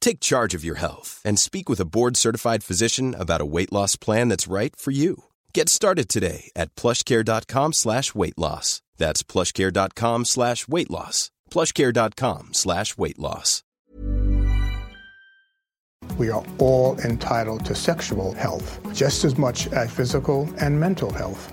Take charge of your health and speak with a board-certified physician about a weight loss plan that's right for you. Get started today at plushcare.com slash weight loss. That's plushcare.com slash weight loss. plushcare.com slash weight loss. We are all entitled to sexual health, just as much as physical and mental health.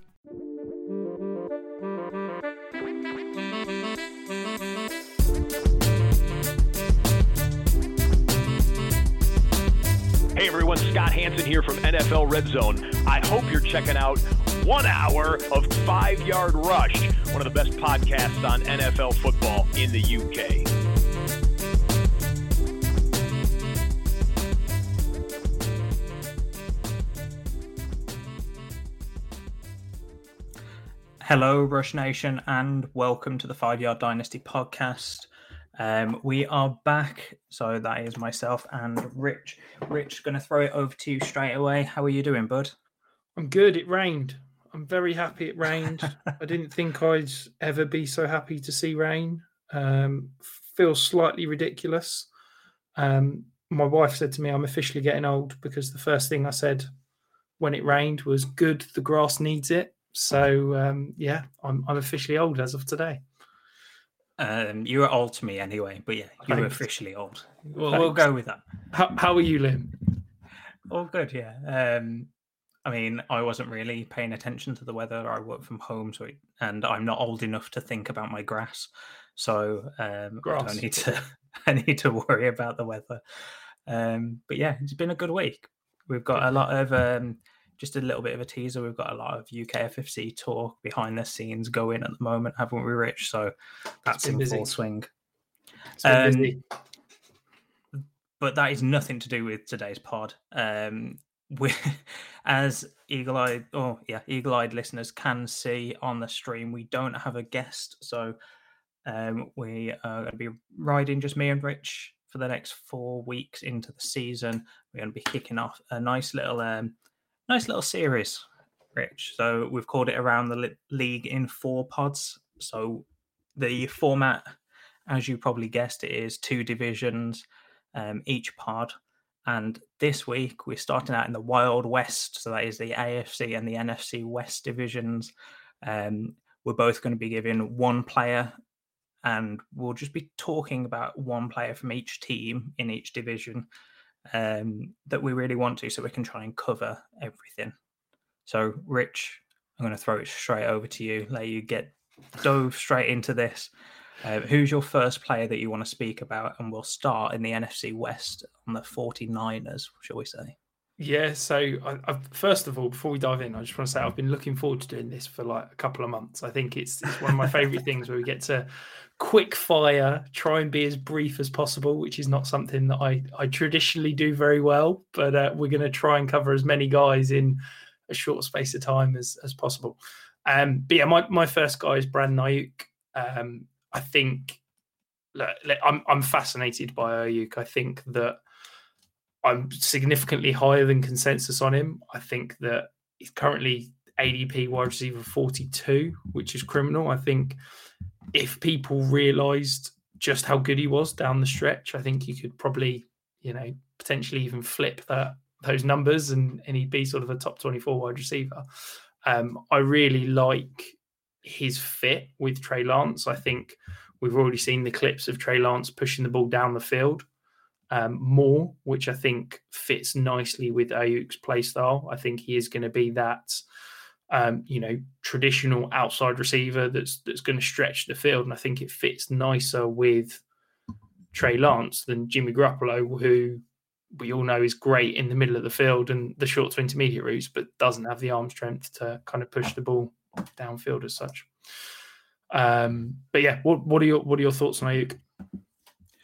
everyone, Scott Hanson here from NFL Red Zone. I hope you're checking out one hour of Five Yard Rush, one of the best podcasts on NFL football in the UK. Hello, Rush Nation, and welcome to the Five Yard Dynasty podcast. Um, we are back, so that is myself and Rich. Rich, going to throw it over to you straight away. How are you doing, bud? I'm good. It rained. I'm very happy it rained. I didn't think I'd ever be so happy to see rain. Um, feels slightly ridiculous. Um, my wife said to me, I'm officially getting old because the first thing I said when it rained was, Good, the grass needs it. So, um, yeah, I'm, I'm officially old as of today. Um, you were old to me anyway, but yeah, you were Thanks. officially old. We'll, we'll go with that. How, how are you, Lim? All good, yeah. Um, I mean, I wasn't really paying attention to the weather. I work from home, so it, and I'm not old enough to think about my grass, so um, I don't need to. I need to worry about the weather. Um, but yeah, it's been a good week. We've got a lot of um, just a little bit of a teaser. We've got a lot of UKFFC talk behind the scenes going at the moment, haven't we, Rich? So that's in busy. full swing. Um, but that is nothing to do with today's pod. Um, we, as eagle-eyed, oh yeah, eagle-eyed listeners can see on the stream, we don't have a guest, so um, we are going to be riding just me and Rich for the next four weeks into the season. We're going to be kicking off a nice little, um, nice little series, Rich. So we've called it around the league in four pods. So the format, as you probably guessed, it is two divisions um, each pod. And this week we're starting out in the Wild West, so that is the AFC and the NFC West divisions. Um, we're both going to be giving one player, and we'll just be talking about one player from each team in each division um, that we really want to, so we can try and cover everything. So, Rich, I'm going to throw it straight over to you. Let you get dove straight into this. Uh, who's your first player that you want to speak about? And we'll start in the NFC West on the 49ers, shall we say? Yeah, so I, I, first of all, before we dive in, I just want to say I've been looking forward to doing this for like a couple of months. I think it's, it's one of my favorite things where we get to quick fire, try and be as brief as possible, which is not something that I, I traditionally do very well, but uh, we're going to try and cover as many guys in a short space of time as, as possible. Um, but yeah, my, my first guy is Brandon Aiyuk. Um, I think look, I'm, I'm fascinated by Aiyuk. I think that I'm significantly higher than consensus on him. I think that he's currently ADP wide receiver 42, which is criminal. I think if people realized just how good he was down the stretch, I think you could probably, you know, potentially even flip that those numbers and, and he'd be sort of a top 24 wide receiver. Um, I really like his fit with Trey Lance. I think we've already seen the clips of Trey Lance pushing the ball down the field um, more, which I think fits nicely with Aiyuk's play style. I think he is going to be that, um, you know, traditional outside receiver that's that's going to stretch the field, and I think it fits nicer with Trey Lance than Jimmy Garoppolo, who we all know is great in the middle of the field and the short to intermediate routes, but doesn't have the arm strength to kind of push the ball downfield as such. Um, but yeah, what what are your what are your thoughts on Aiyuk?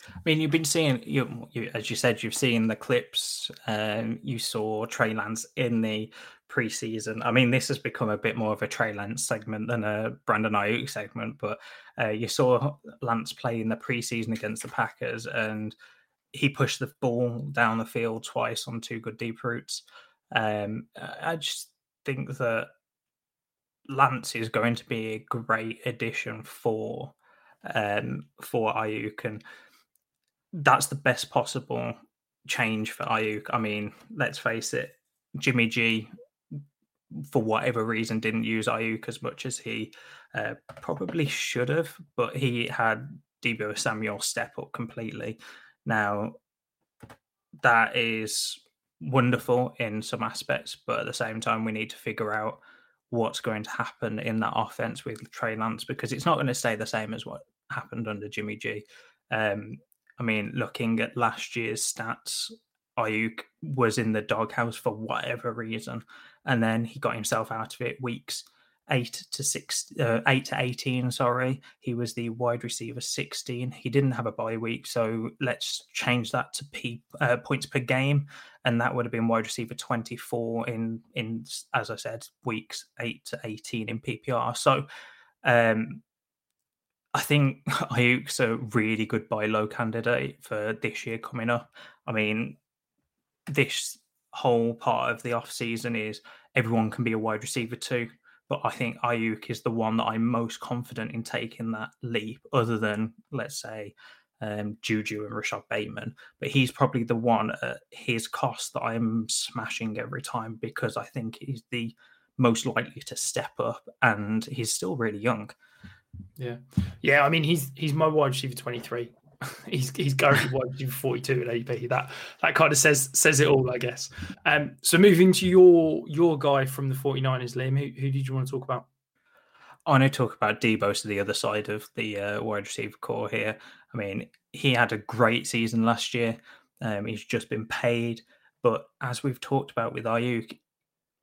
I mean, you've been seeing, you, you, as you said, you've seen the clips. Um, you saw Trey Lance in the preseason. I mean, this has become a bit more of a Trey Lance segment than a Brandon Aiyuk segment, but uh, you saw Lance play in the preseason against the Packers, and he pushed the ball down the field twice on two good deep routes. Um, I just think that Lance is going to be a great addition for um, for Aiyuk, and that's the best possible change for Aiyuk. I mean, let's face it, Jimmy G, for whatever reason, didn't use Aiyuk as much as he uh, probably should have, but he had Deebo Samuel step up completely. Now, that is wonderful in some aspects, but at the same time, we need to figure out what's going to happen in that offense with Trey Lance because it's not going to stay the same as what happened under Jimmy G. Um, I mean, looking at last year's stats, Aiyuk was in the doghouse for whatever reason, and then he got himself out of it weeks eight to six, uh, eight to eighteen. Sorry, he was the wide receiver sixteen. He didn't have a bye week, so let's change that to P, uh, points per game, and that would have been wide receiver twenty four in in as I said weeks eight to eighteen in PPR. So. Um, I think Aiyuk's a really good buy low candidate for this year coming up. I mean, this whole part of the off season is everyone can be a wide receiver too. But I think Aiyuk is the one that I'm most confident in taking that leap, other than let's say um, Juju and Rashod Bateman. But he's probably the one at his cost that I'm smashing every time because I think he's the most likely to step up, and he's still really young. Yeah, yeah. I mean, he's he's my wide receiver twenty three. he's he's receiver forty two at AP. That that kind of says says it all, I guess. Um. So moving to your your guy from the 49ers, Liam. Who, who did you want to talk about? I want to talk about Deebo to the other side of the uh, wide receiver core here. I mean, he had a great season last year. Um, he's just been paid, but as we've talked about with Aiyuk,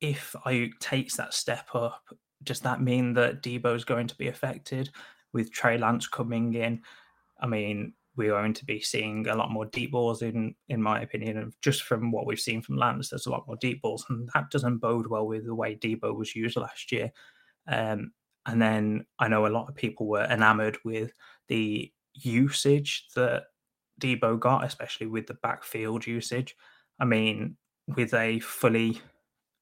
if Aiyuk takes that step up does that mean that Deebo is going to be affected with Trey Lance coming in? I mean, we're going to be seeing a lot more deep balls in in my opinion and just from what we've seen from Lance there's a lot more deep balls and that doesn't bode well with the way Deebo was used last year. Um, and then I know a lot of people were enamored with the usage that Deebo got especially with the backfield usage. I mean with a fully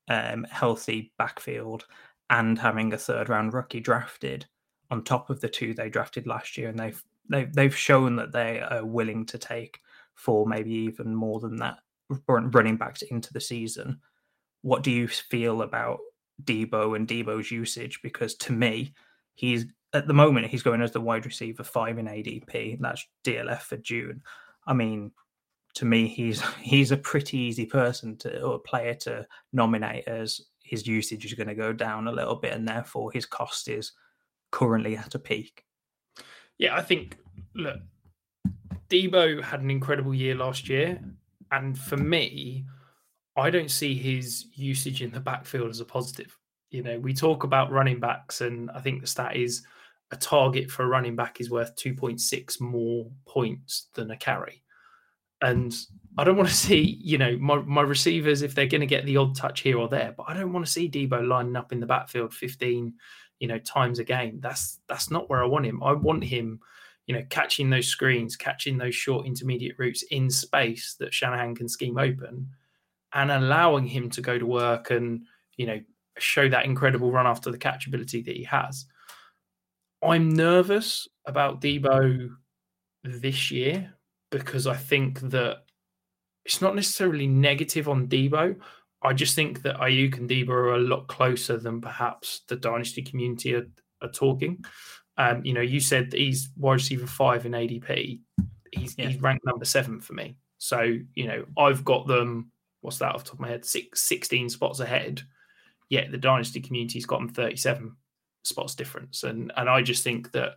um, healthy backfield and having a third round rookie drafted on top of the two they drafted last year, and they've they've they've shown that they are willing to take four, maybe even more than that, running backs into the season. What do you feel about Deebo and Deebo's usage? Because to me, he's at the moment he's going as the wide receiver five in ADP. That's DLF for June. I mean, to me, he's he's a pretty easy person to or player to nominate as his usage is going to go down a little bit, and therefore his cost is currently at a peak. Yeah, I think look, Deebo had an incredible year last year, and for me, I don't see his usage in the backfield as a positive. You know, we talk about running backs, and I think the stat is a target for a running back is worth 2.6 more points than a carry. And I don't want to see, you know, my, my receivers, if they're going to get the odd touch here or there, but I don't want to see Deebo lining up in the backfield 15, you know, times a game. That's that's not where I want him. I want him, you know, catching those screens, catching those short intermediate routes in space that Shanahan can scheme open and allowing him to go to work and, you know, show that incredible run after the catch ability that he has. I'm nervous about Deebo this year because I think that it's not necessarily negative on Deebo. I just think that Aiyuk and Deebo are a lot closer than perhaps the dynasty community are, are talking. Um, you know, you said that he's wide receiver five in ADP. He's, yeah. he's ranked number seven for me. So, you know, I've got them, what's that off the top of my head, six, 16 spots ahead. Yet the dynasty community's got them 37 spots difference. And and I just think that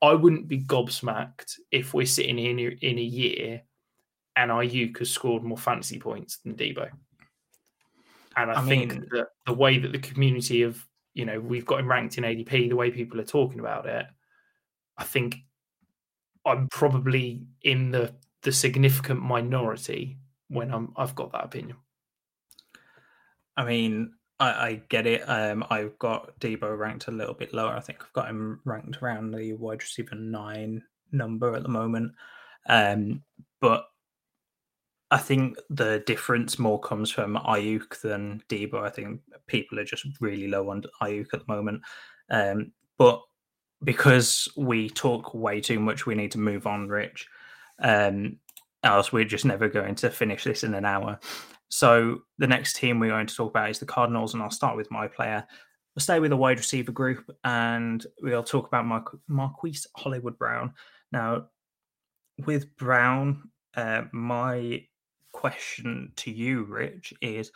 I wouldn't be gobsmacked if we're sitting in in a year and Aiyuk has scored more fantasy points than Deebo. And I, I think mean, that the way that the community of you know we've got him ranked in ADP, the way people are talking about it, I think I'm probably in the the significant minority when I'm I've got that opinion. I mean, I, I get it. Um, I've got Deebo ranked a little bit lower. I think I've got him ranked around the wide receiver nine number at the moment. Um, but I think the difference more comes from Aiyuk than Deebo. I think people are just really low on Aiyuk at the moment. Um, but because we talk way too much, we need to move on, Rich. Um, else we're just never going to finish this in an hour. So the next team we're going to talk about is the Cardinals, and I'll start with my player. We'll stay with the wide receiver group, and we'll talk about Mar- Marquise Hollywood Brown. Now, with Brown, uh, my question to you, Rich, is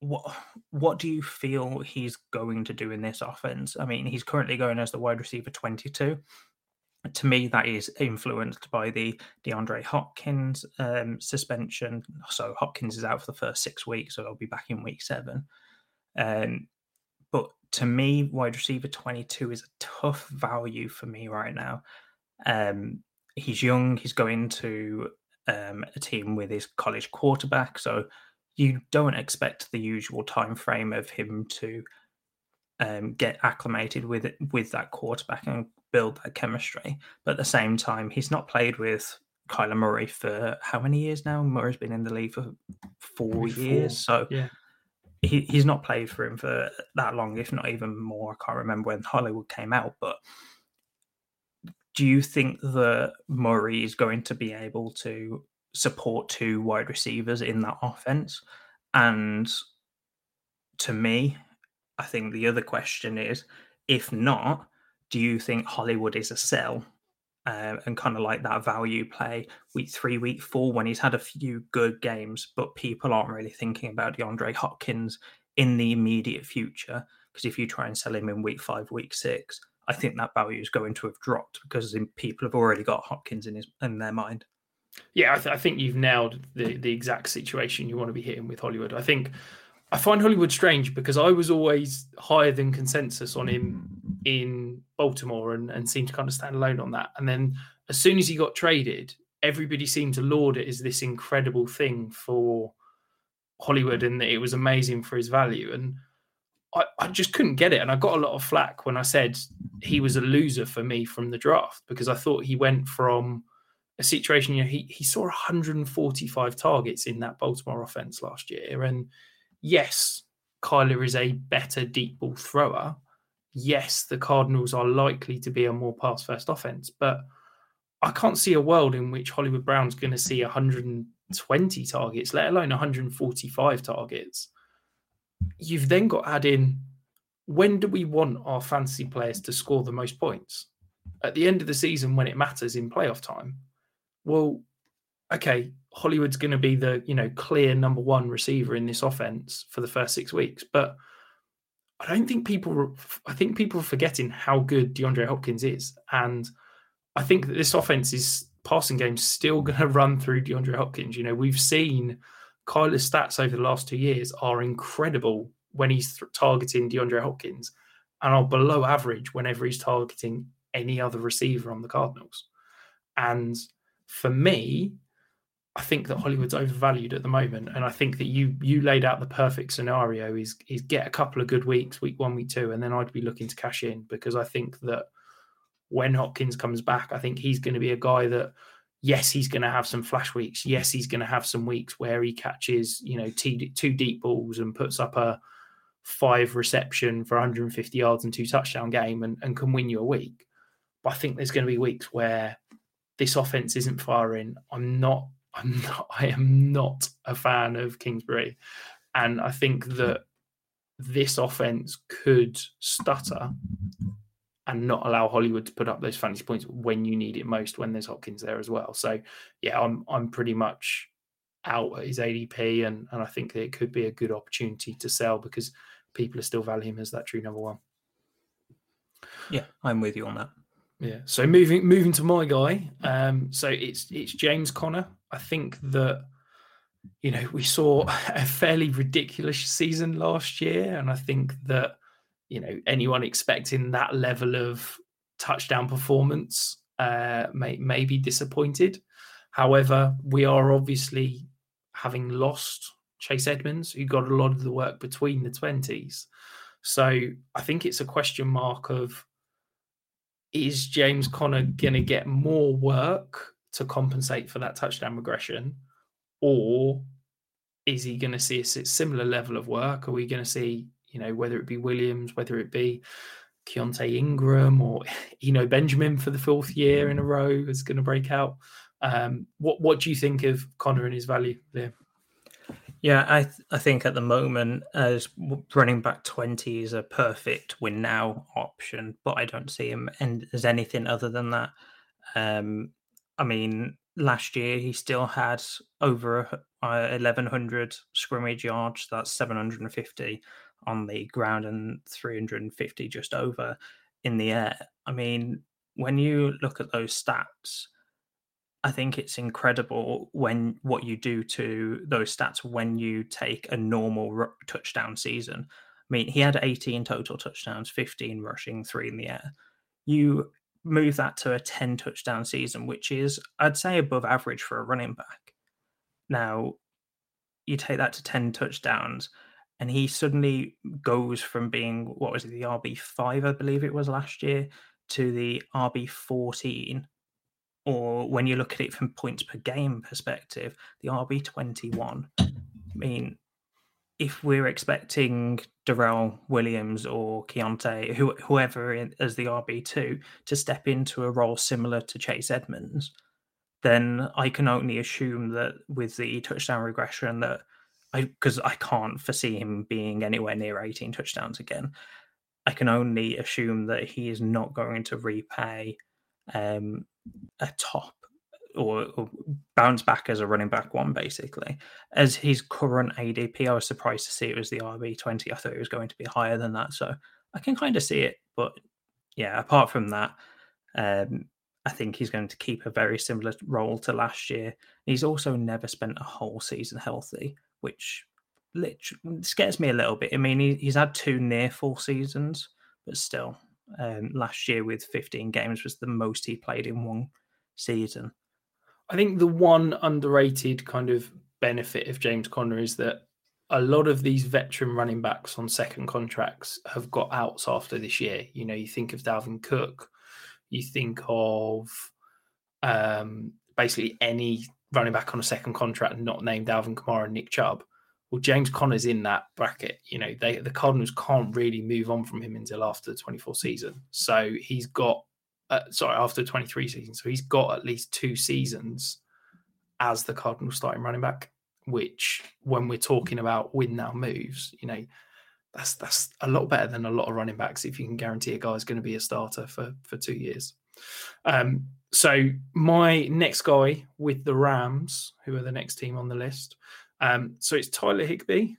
what what do you feel he's going to do in this offense? I mean, he's currently going as the wide receiver 22 to me, that is influenced by the DeAndre Hopkins um, suspension. So Hopkins is out for the first six weeks, so he'll be back in week seven. Um, but to me, wide receiver 22 is a tough value for me right now. Um, he's young, he's going to um, a team with his college quarterback, so you don't expect the usual time frame of him to um, get acclimated with with that quarterback and build that chemistry. But at the same time, he's not played with Kyler Murray for how many years now? Murray's been in the league for four years, so yeah. he, he's not played for him for that long, if not even more. I can't remember when Hollywood came out, but do you think that Murray is going to be able to support two wide receivers in that offense? And to me, I think the other question is if not, do you think Hollywood is a sell um, and kind of like that value play week three, week four when he's had a few good games, but people aren't really thinking about DeAndre Hopkins in the immediate future? Because if you try and sell him in week five, week six, I think that value is going to have dropped because people have already got Hopkins in his in their mind. Yeah, I, th- I think you've nailed the the exact situation you want to be hitting with Hollywood. I think I find Hollywood strange because I was always higher than consensus on him in Baltimore and, and seemed to kind of stand alone on that. And then as soon as he got traded, everybody seemed to laud it as this incredible thing for Hollywood and that it was amazing for his value. And I, I just couldn't get it. And I got a lot of flack when I said he was a loser for me from the draft because I thought he went from a situation, you know, he, he saw 145 targets in that Baltimore offense last year. And yes, Kyler is a better deep ball thrower. Yes, the Cardinals are likely to be a more pass first offense, but I can't see a world in which Hollywood Brown's going to see 120 targets, let alone 145 targets. You've then got to add in when do we want our fantasy players to score the most points? At the end of the season when it matters in playoff time. Well, okay, Hollywood's going to be the you know clear number one receiver in this offense for the first six weeks, but I don't think people. I think people are forgetting how good DeAndre Hopkins is, and I think that this offense is passing game still going to run through DeAndre Hopkins. You know, we've seen Kyler's stats over the last two years are incredible when he's th- targeting DeAndre Hopkins and are below average whenever he's targeting any other receiver on the Cardinals. And for me, I think that Hollywood's overvalued at the moment, and I think that you you laid out the perfect scenario: is is get a couple of good weeks, week one, week two, and then I'd be looking to cash in because I think that when Hopkins comes back, I think he's going to be a guy that yes, he's going to have some flash weeks. Yes, he's going to have some weeks where he catches, you know, two, deep balls and puts up a five reception for 150 yards and two touchdown game and, and can win you a week. But I think there's going to be weeks where this offense isn't firing. I'm not, I'm not, I am not a fan of Kingsbury. And I think that this offense could stutter and not allow Hollywood to put up those fantasy points when you need it most when there's Hopkins there as well. So yeah, I'm I'm pretty much out at his ADP and and I think that it could be a good opportunity to sell because people are still valuing him as that true number one. Yeah, I'm with you on that. Yeah. So moving moving to my guy, um, so it's it's James Conner. I think that you know we saw a fairly ridiculous season last year, and I think that you know anyone expecting that level of touchdown performance uh, may may be disappointed. However, we are obviously having lost Chase Edmonds, who got a lot of the work between the twenties. So I think it's a question mark of is James Conner going to get more work to compensate for that touchdown regression, or is he going to see a similar level of work? Are we going to see you know, whether it be Williams, whether it be Keaontay Ingram or Eno Benjamin for the fourth year in a row is going to break out. Um, what what do you think of Conner and his value there? Yeah, I th- I think at the moment as running back twenty is a perfect win now option, but I don't see him as anything other than that. Um, I mean, last year he still had over uh, eleven hundred scrimmage yards. That's seven hundred and fifty on the ground and 350 just over in the air. I mean, when you look at those stats, I think it's incredible when what you do to those stats when you take a normal r- touchdown season. I mean, he had 18 total touchdowns, 15 rushing, three in the air. You move that to a 10 touchdown season, which is, I'd say, above average for a running back. Now, you take that to 10 touchdowns and he suddenly goes from being what was it the RB five I believe it was last year to the RB fourteen, or when you look at it from points per game perspective, the RB twenty one. I mean, if we're expecting Darrel Williams or Keaontay, who, whoever as the RB two, to step into a role similar to Chase Edmonds, then I can only assume that with the touchdown regression that I because I can't foresee him being anywhere near 18 touchdowns again. I can only assume that he is not going to repay um, a top or, or, bounce back as a running back one, basically. As his current ADP, I was surprised to see it was the RB20. I thought it was going to be higher than that. So I can kind of see it. But yeah, apart from that, um, I think he's going to keep a very similar role to last year. He's also never spent a whole season healthy which scares me a little bit. I mean, he, he's had two near full seasons, but still, um, last year with 15 games was the most he played in one season. I think the one underrated kind of benefit of James Conner is that a lot of these veteran running backs on second contracts have got outs after this year. You know, you think of Dalvin Cook, you think of um, basically any running back on a second contract not named Alvin Kamara and Nick Chubb. Well, James Conner's in that bracket. You know, they the Cardinals can't really move on from him until after the 24 season. So he's got, uh, sorry, after 23 seasons. So he's got at least two seasons as the Cardinals starting running back, which when we're talking about win now moves, you know, that's that's a lot better than a lot of running backs if you can guarantee a guy's going to be a starter for for two years. Um, so my next guy with the Rams, who are the next team on the list, um, so it's Tyler Higbee.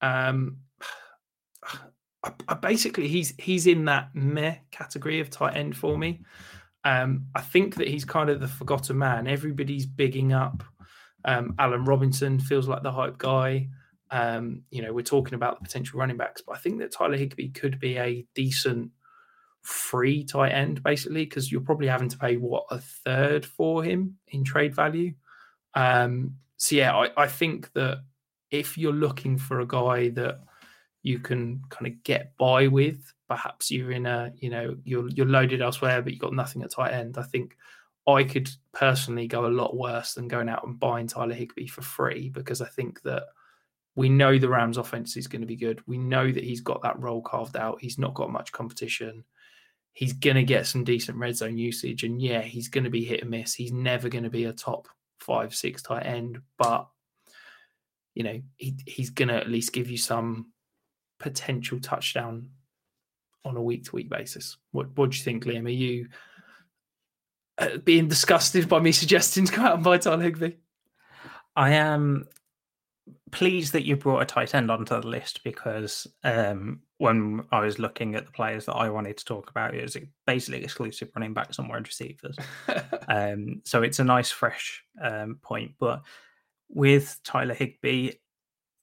Um, I, I basically, he's he's in that meh category of tight end for me. Um, I think that he's kind of the forgotten man. Everybody's bigging up Um, Allen Robinson feels like the hype guy. Um, you know, we're talking about the potential running backs, but I think that Tyler Higbee could be a decent free tight end, basically, because you're probably having to pay what a third for him in trade value. Um, so yeah, I, I think that if you're looking for a guy that you can kind of get by with, perhaps you're in a, you know, you're you're loaded elsewhere, but you've got nothing at tight end. I think I could personally go a lot worse than going out and buying Tyler Higbee for free because I think that we know the Rams offense is going to be good. We know that he's got that role carved out. He's not got much competition. He's going to get some decent red zone usage. And yeah, he's going to be hit and miss. He's never going to be a top five, six tight end, but you know, he, he's going to at least give you some potential touchdown on a week to week basis. What, what do you think, Liam? Are you uh, being disgusted by me suggesting to go out and buy Tyler Higbee? I am pleased that you brought a tight end onto the list because um, when I was looking at the players that I wanted to talk about, it was basically exclusive running backs and wide receivers. um, so it's a nice, fresh um, point. But with Tyler Higbee,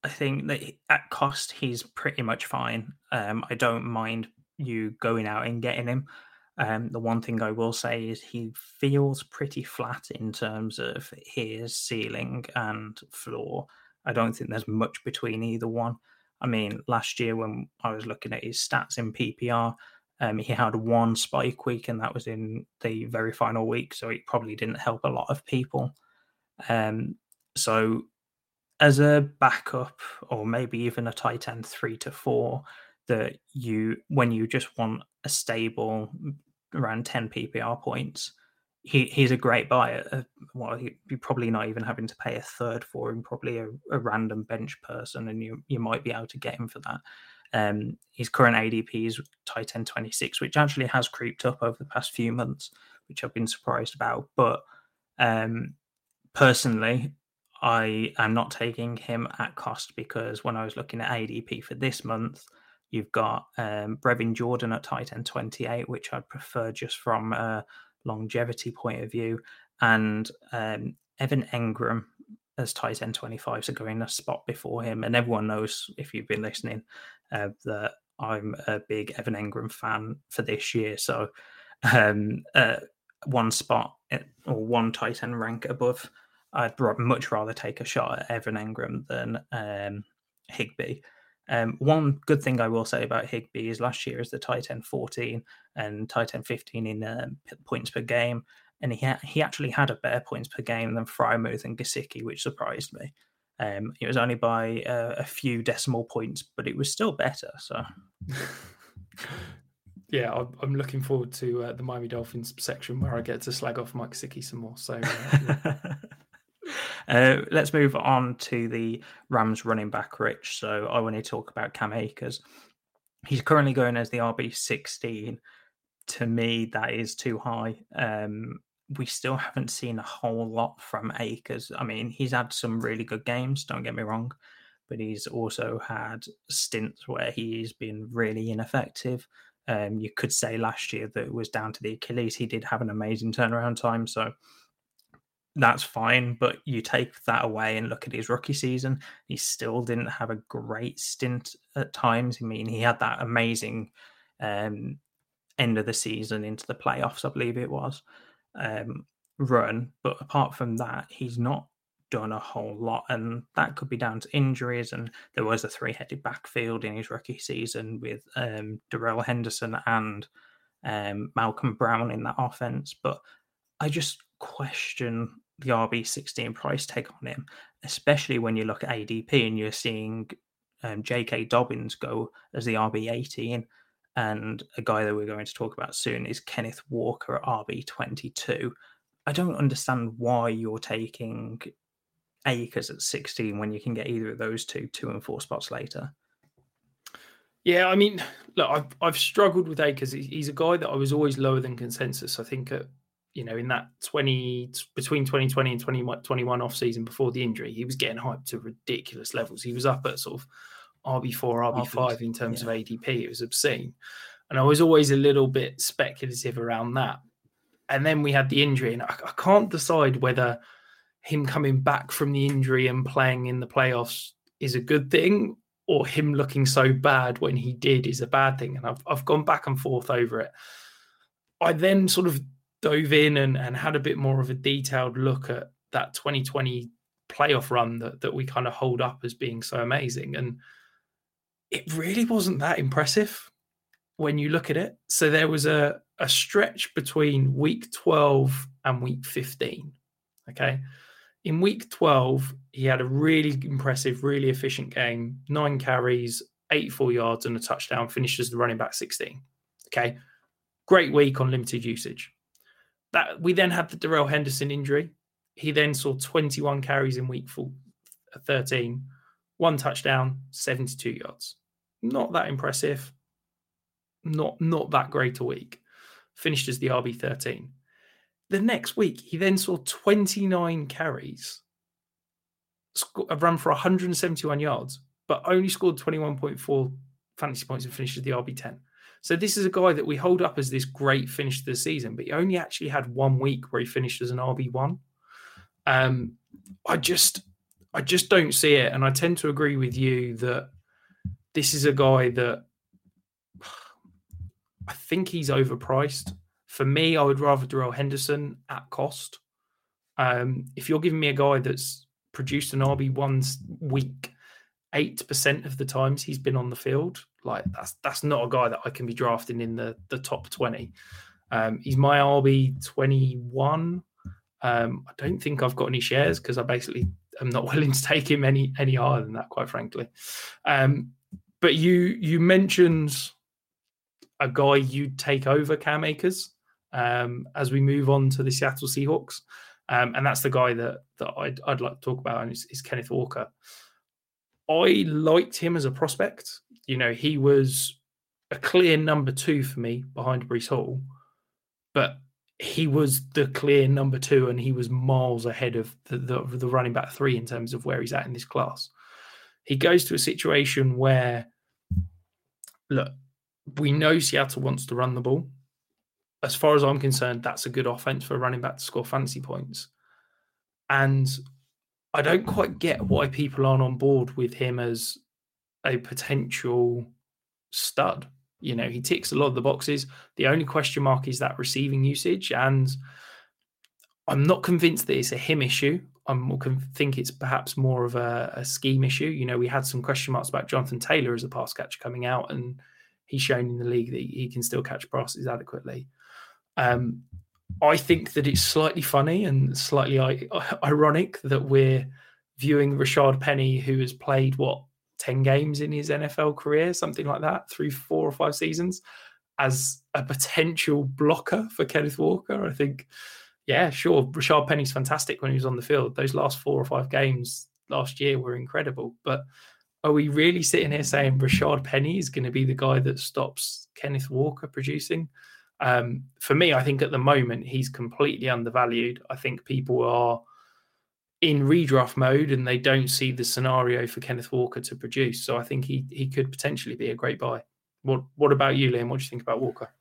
I think that at cost, he's pretty much fine. Um, I don't mind you going out and getting him. Um, the one thing I will say is he feels pretty flat in terms of his ceiling and floor. I don't think there's much between either one. I mean, last year when I was looking at his stats in PPR, um, he had one spike week, and that was in the very final week, so it probably didn't help a lot of people. Um, so, as a backup, or maybe even a tight end three to four, that you when you just want a stable around 10 PPR points, he, he's a great buy. Uh, well, you're probably not even having to pay a third for him, probably a, a, random bench person, and you you might be able to get him for that. Um, his current ADP is tight end 26, which actually has creeped up over the past few months, which I've been surprised about. But um, personally, I am not taking him at cost because when I was looking at ADP for this month, You've got um, Brevin Jordan at tight end 28, which I'd prefer just from a longevity point of view, and um, Evan Engram as tight end 25, so going a spot before him. And everyone knows, if you've been listening, uh, that I'm a big Evan Engram fan for this year. So um, uh, one spot eh, or one tight end rank above, I'd much rather take a shot at Evan Engram than um, Higbee. Um, one good thing I will say about Higbee is last year is the tight end 14 and tight end 15 in uh, points per game, and he ha- he actually had a better points per game than Freiermuth and Gesicki, which surprised me. Um, it was only by uh, a few decimal points, but it was still better. So, yeah, I'm looking forward to uh, the Miami Dolphins section where I get to slag off Mike Gesicki some more. So, uh, yeah. Uh, let's move on to the Rams running back, Rich. So I want to talk about Cam Akers. He's currently going as the RB 16. To me, that is too high. Um, we still haven't seen a whole lot from Akers. I mean, he's had some really good games, don't get me wrong, but he's also had stints where he's been really ineffective. Um, you could say last year that it was down to the Achilles. He did have an amazing turnaround time. So that's fine. But you take that away and look at his rookie season, he still didn't have a great stint at times. I mean, he had that amazing um, end of the season into the playoffs, I believe it was, um, run. But apart from that, he's not done a whole lot. And that could be down to injuries. And there was a three headed backfield in his rookie season with um, Darrell Henderson and um, Malcolm Brown in that offense. But I just question the RB16 price tag on him, especially when you look at ADP and you're seeing um, J.K. Dobbins go as the RB18, and a guy that we're going to talk about soon is Kenneth Walker at RB22. I don't understand why you're taking Akers at 16 when you can get either of those two, two and four spots later. Yeah, I mean, look, I've I've struggled with Akers. He's a guy that I was always lower than consensus. I think at you know, in that 20 between 2020 and 2021 off season before the injury, he was getting hyped to ridiculous levels. He was up at sort of RB4, RB5 in terms yeah. of ADP. It was obscene. And I was always a little bit speculative around that. And then we had the injury, and I, I can't decide whether him coming back from the injury and playing in the playoffs is a good thing, or him looking so bad when he did is a bad thing. And I've, I've gone back and forth over it. I then sort of dove in and, and had a bit more of a detailed look at that 2020 playoff run that, that we kind of hold up as being so amazing. And it really wasn't that impressive when you look at it. So there was a, a stretch between week 12 and week 15. Okay. In week 12, he had a really impressive, really efficient game nine carries, 84 yards, and a touchdown, finishes the running back 16. Okay. Great week on limited usage. That we then had the Darrell Henderson injury. He then saw 21 carries in week uh, 13, one touchdown, 72 yards. Not that impressive. Not not that great a week. Finished as the RB 13. The next week, he then saw 29 carries, a run for 171 yards, but only scored 21.4 fantasy points and finished as the RB 10. So this is a guy that we hold up as this great finish to the season, but he only actually had one week where he finished as an RB one. Um, I just, I just don't see it, and I tend to agree with you that this is a guy that I think he's overpriced. For me, I would rather Darrell Henderson at cost. Um, if you're giving me a guy that's produced an RB one week, eight percent of the times he's been on the field, like that's that's not a guy that I can be drafting in the the top twenty. Um, he's my RB twenty one. Um, I don't think I've got any shares because I basically am not willing to take him any any higher than that, quite frankly. Um, but you you mentioned a guy you'd take over Cam Akers um, as we move on to the Seattle Seahawks, um, and that's the guy that that I'd, I'd like to talk about, and is, is Kenneth Walker. I liked him as a prospect. You know, he was a clear number two for me behind Breece Hall, but he was the clear number two, and he was miles ahead of the, the, the running back three in terms of where he's at in this class. He goes to a situation where, look, we know Seattle wants to run the ball. As far as I'm concerned, that's a good offense for a running back to score fantasy points. And I don't quite get why people aren't on board with him as a potential stud. You know, he ticks a lot of the boxes. The only question mark is that receiving usage. And I'm not convinced that it's a him issue. I think it's perhaps more of a, a, scheme issue. You know, we had some question marks about Jonathan Taylor as a pass catcher coming out, and he's shown in the league that he can still catch passes adequately. Um, I think that it's slightly funny and slightly ironic that we're viewing Rashaad Penny, who has played what 10 games in his NFL career, something like that, through four or five seasons, as a potential blocker for Kenneth Walker. I think, yeah, sure, Rashaad Penny's fantastic when he was on the field. Those last four or five games last year were incredible. But are we really sitting here saying Rashaad Penny is going to be the guy that stops Kenneth Walker producing? Um, for me, I think at the moment he's completely undervalued. I think people are in redraft mode and they don't see the scenario for Kenneth Walker to produce. So I think he he could potentially be a great buy. What what about you, Liam? What do you think about Walker?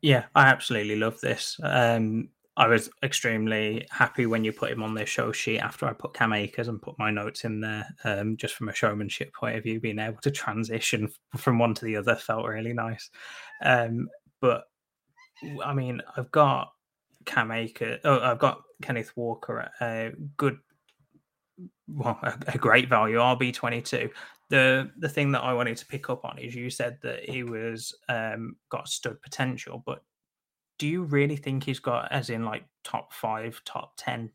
Yeah, I absolutely love this. Um, I was extremely happy when you put him on the show sheet after I put Cam Akers and put my notes in there. Um, just from a showmanship point of view, being able to transition from one to the other felt really nice. Um, but I mean, I've got Cam Akers. Oh, I've got Kenneth Walker at a good, well, a, a great value, RB twenty two. The the thing that I wanted to pick up on is you said that he was um, got stud potential, but do you really think he's got as in like top five, top ten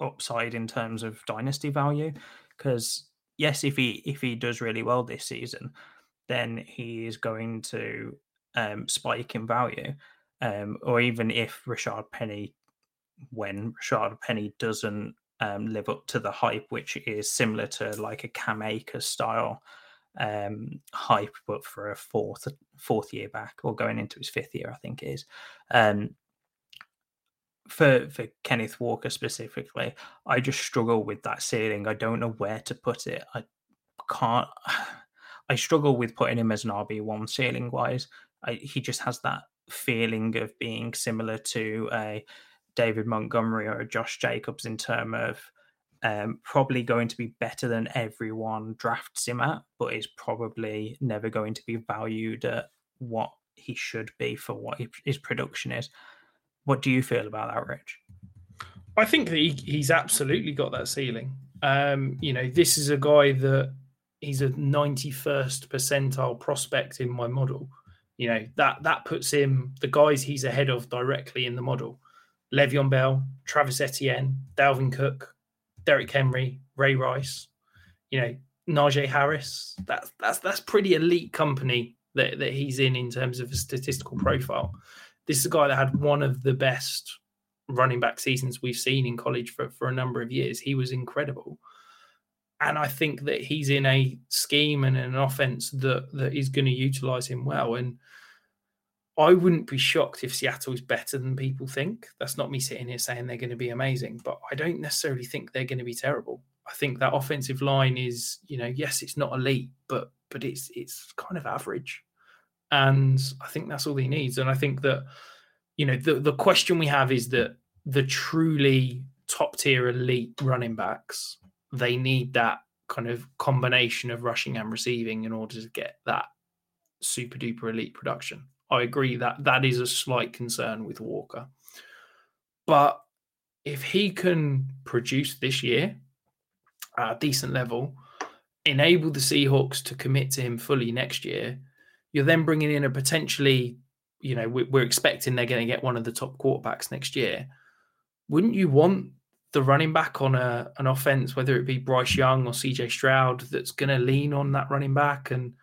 upside in terms of dynasty value? Because yes, if he if he does really well this season, then he is going to um, spike in value. Um, or even if Rashaad Penny, when Rashaad Penny doesn't um, live up to the hype, which is similar to like a Cam Akers style um, hype, but for a fourth fourth year back or going into his fifth year, I think is. Um, for for Kenneth Walker specifically, I just struggle with that ceiling. I don't know where to put it. I can't. I struggle with putting him as an RB one ceiling wise. I, he just has that feeling of being similar to a David Montgomery or a Josh Jacobs in terms of um, probably going to be better than everyone drafts him at, but is probably never going to be valued at what he should be for what his production is. What do you feel about that, Rich? I think that he, he's absolutely got that ceiling. Um, you know, this is a guy that he's a 91st percentile prospect in my model. You know, that that puts him the guys he's ahead of directly in the model. Le'Veon Bell, Travis Etienne, Dalvin Cook, Derrick Henry, Ray Rice, you know, Najee Harris. That's that's that's pretty elite company that, that he's in in terms of a statistical profile. This is a guy that had one of the best running back seasons we've seen in college for, for a number of years. He was incredible. And I think that he's in a scheme and an offense that that is going to utilize him well. And I wouldn't be shocked if Seattle is better than people think. That's not me sitting here saying they're going to be amazing, but I don't necessarily think they're going to be terrible. I think that offensive line is, you know, yes, it's not elite, but but it's it's kind of average, and I think that's all he needs. And I think that, you know, the the question we have is that the truly top tier elite running backs they need that kind of combination of rushing and receiving in order to get that super duper elite production. I agree that that is a slight concern with Walker. But if he can produce this year at a decent level, enable the Seahawks to commit to him fully next year, you're then bringing in a potentially, you know, we're expecting they're going to get one of the top quarterbacks next year. Wouldn't you want the running back on a an offense, whether it be Bryce Young or CJ Stroud, that's going to lean on that running back? And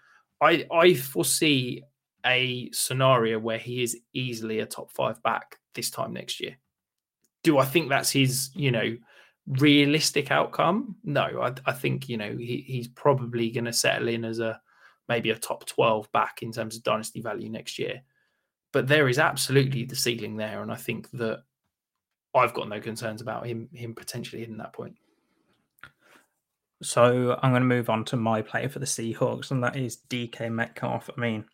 I I foresee a scenario where he is easily a top five back this time next year. Do I think that's his, you know, realistic outcome? No, I, I think, you know, he, he's probably going to settle in as a maybe a top 12 back in terms of dynasty value next year. But there is absolutely the ceiling there. And I think that I've got no concerns about him him potentially hitting that point. So I'm going to move on to my player for the Seahawks, and that is DK Metcalf. I mean,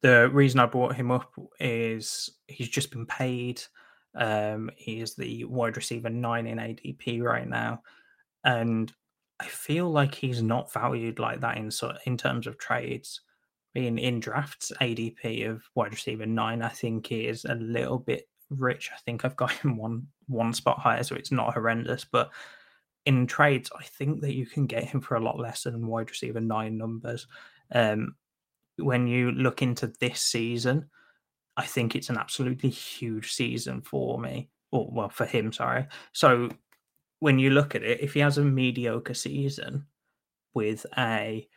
the reason I brought him up is he's just been paid. Um, he is the wide receiver nine in ADP right now, and I feel like he's not valued like that in in terms of trades. Being in drafts, ADP of wide receiver nine, I think is a little bit rich. I think I've got him one one spot higher, so it's not horrendous. But in trades, I think that you can get him for a lot less than wide receiver nine numbers. Um, when you look into this season, I think it's an absolutely huge season for me, or well, for him, sorry. So when you look at it, if he has a mediocre season with a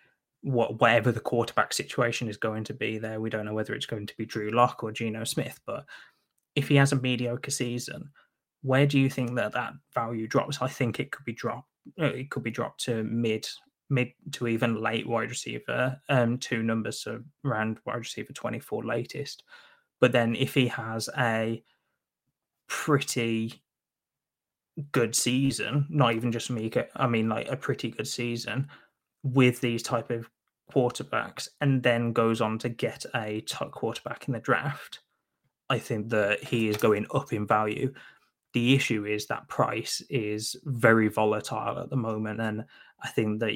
what whatever the quarterback situation is going to be there, we don't know whether it's going to be Drew Lock or Geno Smith, but if he has a mediocre season, where do you think that that value drops? I think it could be dropped. Uh, it could be dropped to mid mid to even late wide receiver, um, two numbers, so around wide receiver 24 latest. But then if he has a pretty good season, not even just me, I mean like a pretty good season with these type of quarterbacks, and then goes on to get a top quarterback in the draft, I think that he is going up in value. The issue is that price is very volatile at the moment, and I think that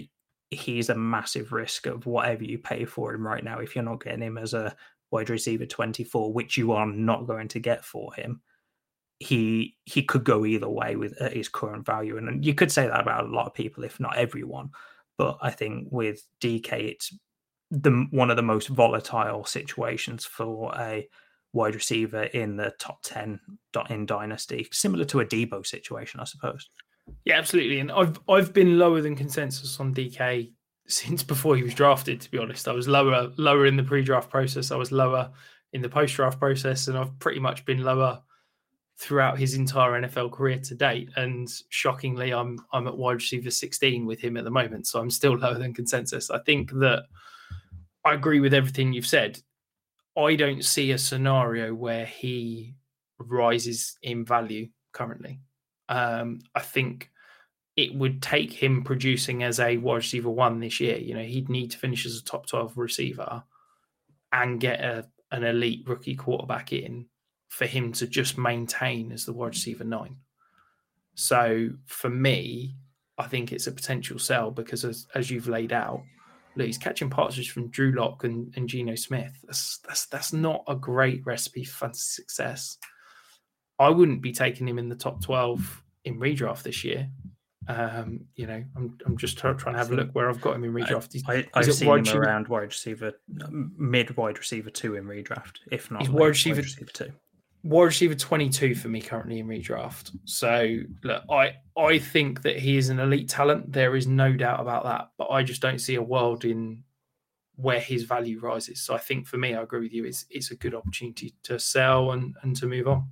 he's a massive risk of whatever you pay for him right now. If you're not getting him as a wide receiver 24, which you are not going to get for him, he he could go either way with his current value. And you could say that about a lot of people, if not everyone. But I think with DK, it's the one of the most volatile situations for a wide receiver in the top 10 in dynasty similar to a Deebo situation i suppose yeah, absolutely. And I've I've been lower than consensus on DK since before he was drafted. To be honest, I was lower lower in the pre-draft process. I was lower in the post-draft process, and I've pretty much been lower throughout his entire NFL career to date. And shockingly, I'm I'm at wide receiver 16 with him at the moment, so I'm still lower than consensus. I think that I agree with everything you've said. I don't see a scenario where he rises in value currently. Um, I think it would take him producing as a wide receiver one this year. You know, he'd need to finish as a top 12 receiver and get a, an elite rookie quarterback in for him to just maintain as the wide receiver nine. So for me, I think it's a potential sell because as, as you've laid out, look, he's catching passes from Drew Lock and, and Geno Smith. That's that's that's not a great recipe for fantasy success. I wouldn't be taking him in the top 12 in redraft this year. Um, you know, I'm I'm just trying to have a look where I've got him in redraft. He's, I, have seen him receiver? around wide receiver, mid wide receiver two in redraft, if not he's wide receiver, wide receiver two. Wide receiver 22 for me currently in redraft. So look, I I think that he is an elite talent. There is no doubt about that. But I just don't see a world in where his value rises. So I think for me, I agree with you. It's it's a good opportunity to sell and and to move on.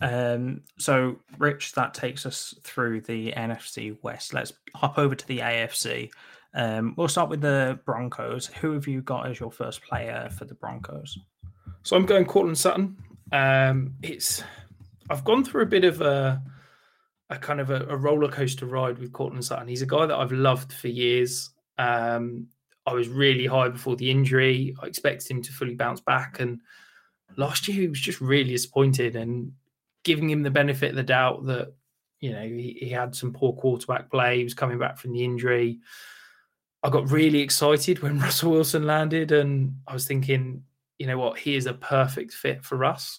Um, so, Rich, that takes us through the NFC West. Let's hop over to the AFC. Um, we'll start with the Broncos. Who have you got as your first player for the Broncos? So I'm going Courtland Sutton. Um, it's I've gone through a bit of a a kind of a, a roller coaster ride with Courtland Sutton. He's a guy that I've loved for years. Um, I was really high before the injury. I expected him to fully bounce back, and last year he was just really disappointed. And giving him the benefit of the doubt that you know he, he had some poor quarterback play. He was coming back from the injury. I got really excited when Russell Wilson landed, and I was thinking, you know what, he is a perfect fit for us.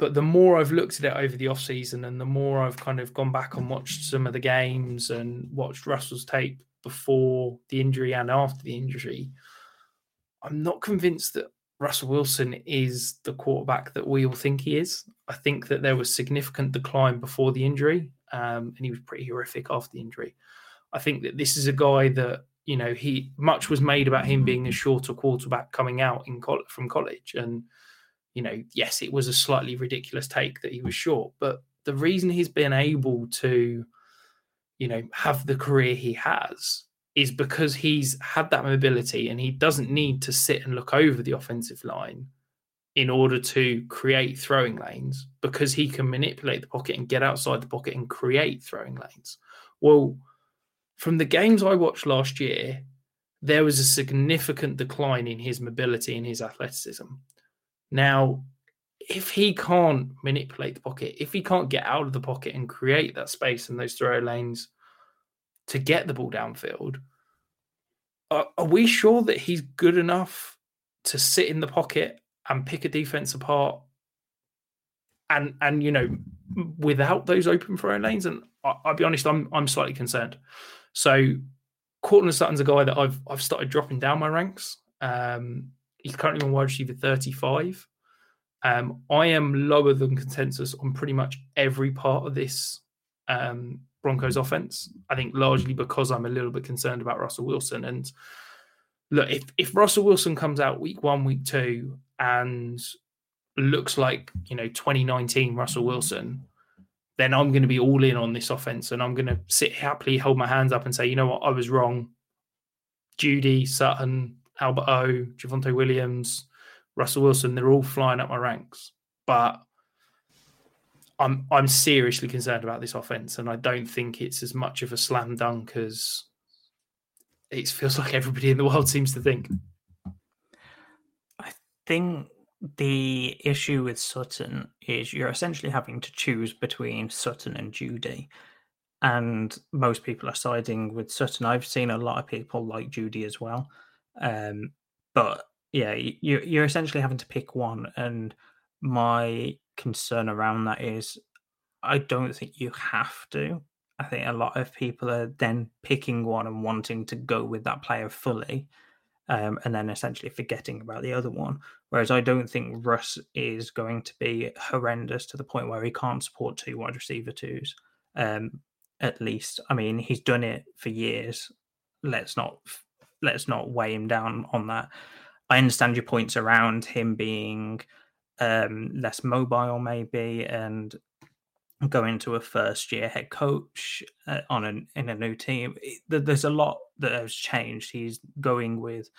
But the more I've looked at it over the off season, and the more I've kind of gone back and watched some of the games and watched Russell's tape before the injury and after the injury, I'm not convinced that Russell Wilson is the quarterback that we all think he is. I think that there was significant decline before the injury, um, and he was pretty horrific after the injury. I think that this is a guy that you know he much was made about him being a mm. shorter quarterback coming out in college, from college, and you know yes, it was a slightly ridiculous take that he was short, but the reason he's been able to you know have the career he has is because he's had that mobility and he doesn't need to sit and look over the offensive line in order to create throwing lanes because he can manipulate the pocket and get outside the pocket and create throwing lanes. Well, from the games I watched last year, there was a significant decline in his mobility and his athleticism. Now, if he can't manipulate the pocket, if he can't get out of the pocket and create that space and those throw lanes to get the ball downfield, are, are we sure that he's good enough to sit in the pocket and pick a defense apart and and you know without those open throw lanes and I, will be honest I'm I'm slightly concerned so Courtland Sutton's a guy that I've I've started dropping down my ranks um, he's currently on wide receiver 35 um, I am lower than consensus on pretty much every part of this um, Broncos offense. I think largely because I'm a little bit concerned about Russell Wilson. And look, if, if Russell Wilson comes out week one, week two, and looks like, you know, 2019 Russell Wilson, then I'm going to be all in on this offense and I'm going to sit happily, hold my hands up and say, you know what, I was wrong. Jeudy, Sutton, Albert O, Javonte Williams, Russell Wilson, they're all flying up my ranks. But I'm I'm seriously concerned about this offense, and I don't think it's as much of a slam dunk as it feels like everybody in the world seems to think. I think the issue with Sutton is you're essentially having to choose between Sutton and Jeudy. And most people are siding with Sutton. I've seen a lot of people like Jeudy as well. Um, but yeah, you, you're essentially having to pick one. And my concern around that is I don't think you have to. I think a lot of people are then picking one and wanting to go with that player fully, um, and then essentially forgetting about the other one. Whereas I don't think Russ is going to be horrendous to the point where he can't support two wide receiver twos. Um, at least, I mean, he's done it for years. Let's not let's not weigh him down on that. I understand your points around him being um, less mobile, maybe, and going to a first year head coach uh, on an in a new team. There's a lot that has changed. He's going with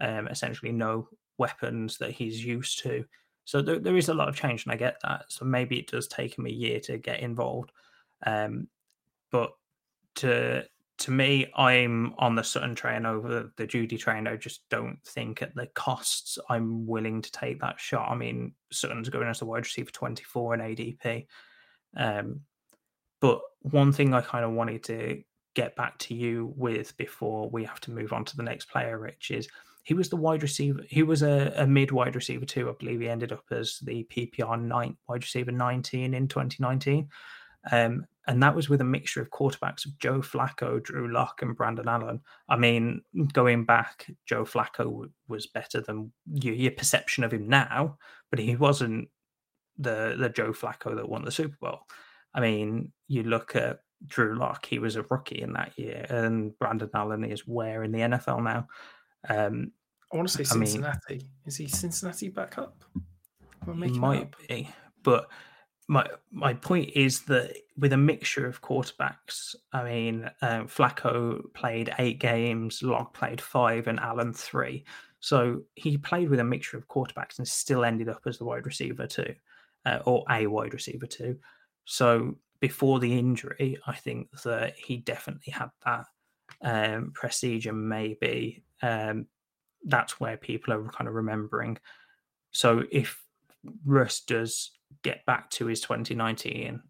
um, essentially no weapons that he's used to. So there, there is a lot of change, and I get that. So maybe it does take him a year to get involved, um, but to to me, I'm on the Sutton train over the Jeudy train. I just don't think at the costs I'm willing to take that shot. I mean, Sutton's going as a wide receiver 24 and ADP. Um, but one thing I kind of wanted to get back to you with before we have to move on to the next player, Rich, is he was the wide receiver. He was a, a mid wide receiver too. I believe he ended up as the PPR nine wide receiver 19 in 2019. Um, and that was with a mixture of quarterbacks of Joe Flacco, Drew Lock, and Brandon Allen. I mean, going back, Joe Flacco was better than your, your perception of him now, but he wasn't the the Joe Flacco that won the Super Bowl. I mean, you look at Drew Lock; he was a rookie in that year, and Brandon Allen is where in the NFL now. Um, I want to say Cincinnati. I mean, is he Cincinnati back up? He might be, but my my point is that with a mixture of quarterbacks, I mean, uh, Flacco played eight games, Lock played five, and Allen three. So he played with a mixture of quarterbacks and still ended up as the wide receiver too, uh, or a wide receiver too. So before the injury, I think that he definitely had that um, prestige, and maybe um, that's where people are kind of remembering. So if Russ does get back to his 2019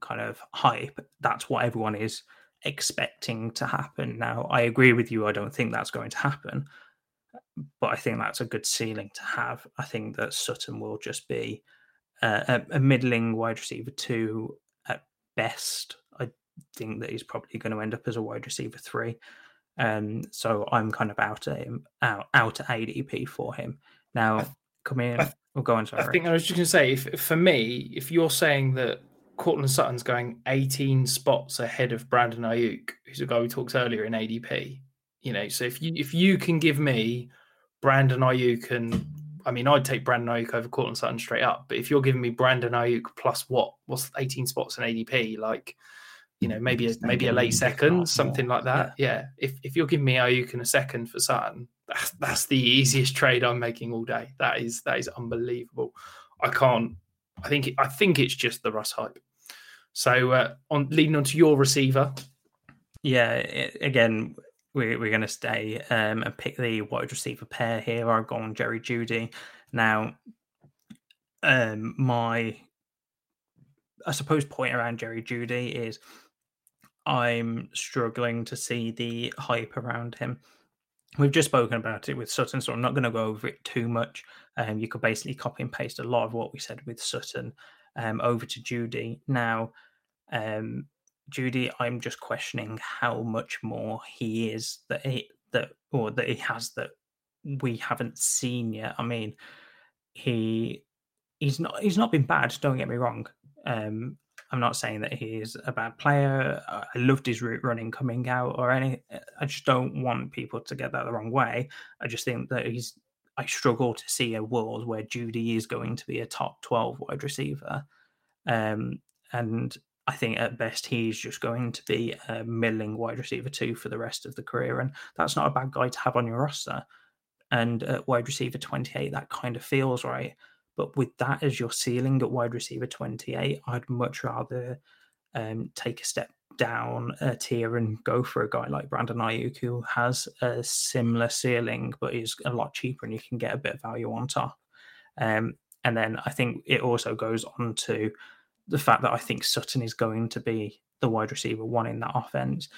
kind of hype. That's what everyone is expecting to happen. Now, I agree with you. I don't think that's going to happen, but I think that's a good ceiling to have. I think that Sutton will just be uh, a, a middling wide receiver two at best. I think that he's probably going to end up as a wide receiver three. Um, so I'm kind of out at him, out out at ADP for him. Now, come in. We'll go on. Sorry. I think I was just going to say, if for me, if you're saying that Courtland Sutton's going 18 spots ahead of Brandon Aiyuk, who's a guy we talked earlier in ADP, you know, so if you if you can give me Brandon Aiyuk and I mean, I'd take Brandon Aiyuk over Courtland Sutton straight up. But if you're giving me Brandon Aiyuk plus what? What's 18 spots in ADP? Like, you know, maybe a, maybe a late second, something like that. Yeah. yeah. If if you're giving me Aiyuk in a second for Sutton, that's that's the easiest trade I'm making all day. That is that is unbelievable. I can't. I think I think it's just the Russ hype. So uh, on leading on to your receiver. Yeah, again, we're, we're going to stay um, and pick the wide receiver pair here. I've gone Jerry Jeudy. Now, um, my I suppose point around Jerry Jeudy is I'm struggling to see the hype around him. We've just spoken about it with Sutton, so I'm not going to go over it too much. Um, you could basically copy and paste a lot of what we said with Sutton um, over to Jeudy. Now, um, Jeudy, I'm just questioning how much more he is that he that or that he has that we haven't seen yet. I mean, he he's not he's not been bad. Don't get me wrong. Um, I'm not saying that he is a bad player. I loved his route running coming out or any. I just don't want people to get that the wrong way. I just think that he's. I struggle to see a world where Jeudy is going to be a top 12 wide receiver. Um, and I think at best he's just going to be a milling wide receiver two for the rest of the career. And that's not a bad guy to have on your roster. And at wide receiver 28, that kind of feels right. But with that as your ceiling at wide receiver 28, I'd much rather um, take a step down a tier and go for a guy like Brandon Aiyuk, who has a similar ceiling, but is a lot cheaper and you can get a bit of value on top. Um, and then I think it also goes on to the fact that I think Sutton is going to be the wide receiver one in that offense.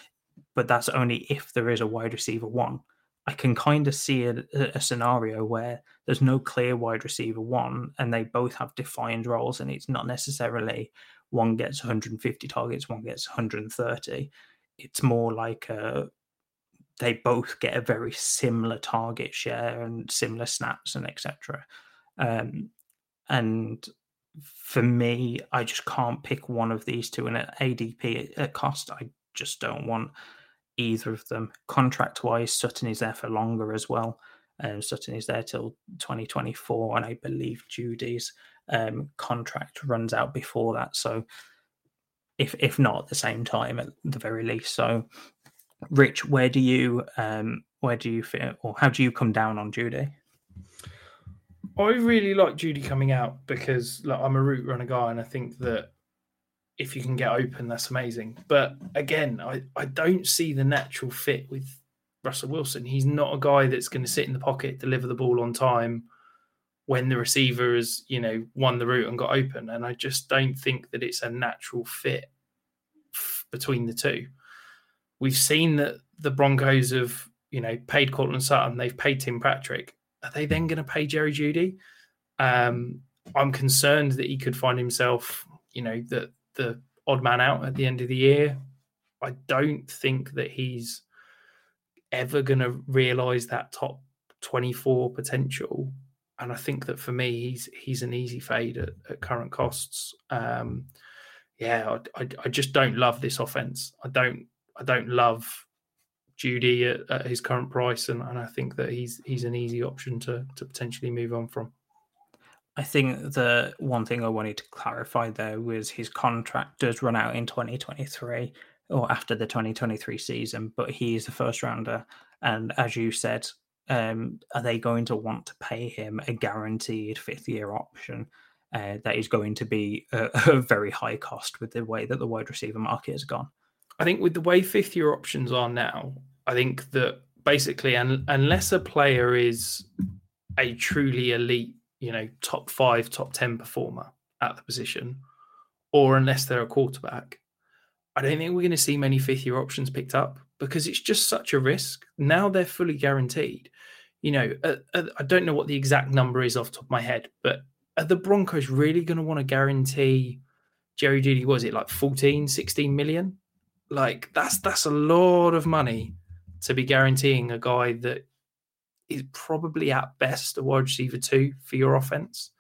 But that's only if there is a wide receiver one. I can kind of see a, a, scenario where there's no clear wide receiver one and they both have defined roles, and it's not necessarily one gets 150 targets, one gets 130. It's more like a, uh, they both get a very similar target share and similar snaps and etc. Um, and for me, I just can't pick one of these two. And at ADP at cost, I just don't want either of them. Contract wise, Sutton is there for longer as well. Um, Sutton is there till 2024, and I believe Jeudy's um, contract runs out before that. So, if if not at the same time, at the very least. So, Rich, where do you um, where do you fit, or how do you come down on Jeudy? I really like Jeudy coming out because like, I'm a route runner guy, and I think that if you can get open, that's amazing. But again, I, I don't see the natural fit with Russell Wilson. He's not a guy that's going to sit in the pocket, deliver the ball on time when the receiver has, you know, won the route and got open. And I just don't think that it's a natural fit f- between the two. We've seen that the Broncos have, you know, paid Courtland Sutton, they've paid Tim Patrick. Are they then going to pay Jerry Jeudy? Um, I'm concerned that he could find himself, you know, that the odd man out at the end of the year. I don't think that he's ever going to realize that top 24 potential. And I think that for me, he's he's an easy fade at, at current costs. Um, yeah, I, I, I, just don't love this offense. I don't I don't love Jeudy at, at his current price, and, and I think that he's he's an easy option to to potentially move on from. I think the one thing I wanted to clarify there was his contract does run out in 2023 or after the 2023 season, but he is a first rounder. And as you said, um, are they going to want to pay him a guaranteed fifth year option uh, that is going to be a, a, very high cost with the way that the wide receiver market has gone? I think with the way fifth year options are now, I think that basically, un- unless a player is a truly elite you know, top five, top 10 performer at the position, or unless they're a quarterback, I don't think we're going to see many fifth year options picked up because it's just such a risk. Now they're fully guaranteed. You know, uh, uh, I don't know what the exact number is off top of my head, but are the Broncos really going to want to guarantee Jerry Jeudy? Was it like 14, 16 million? Like that's that's a lot of money to be guaranteeing a guy that is probably at best a wide receiver two for your offense.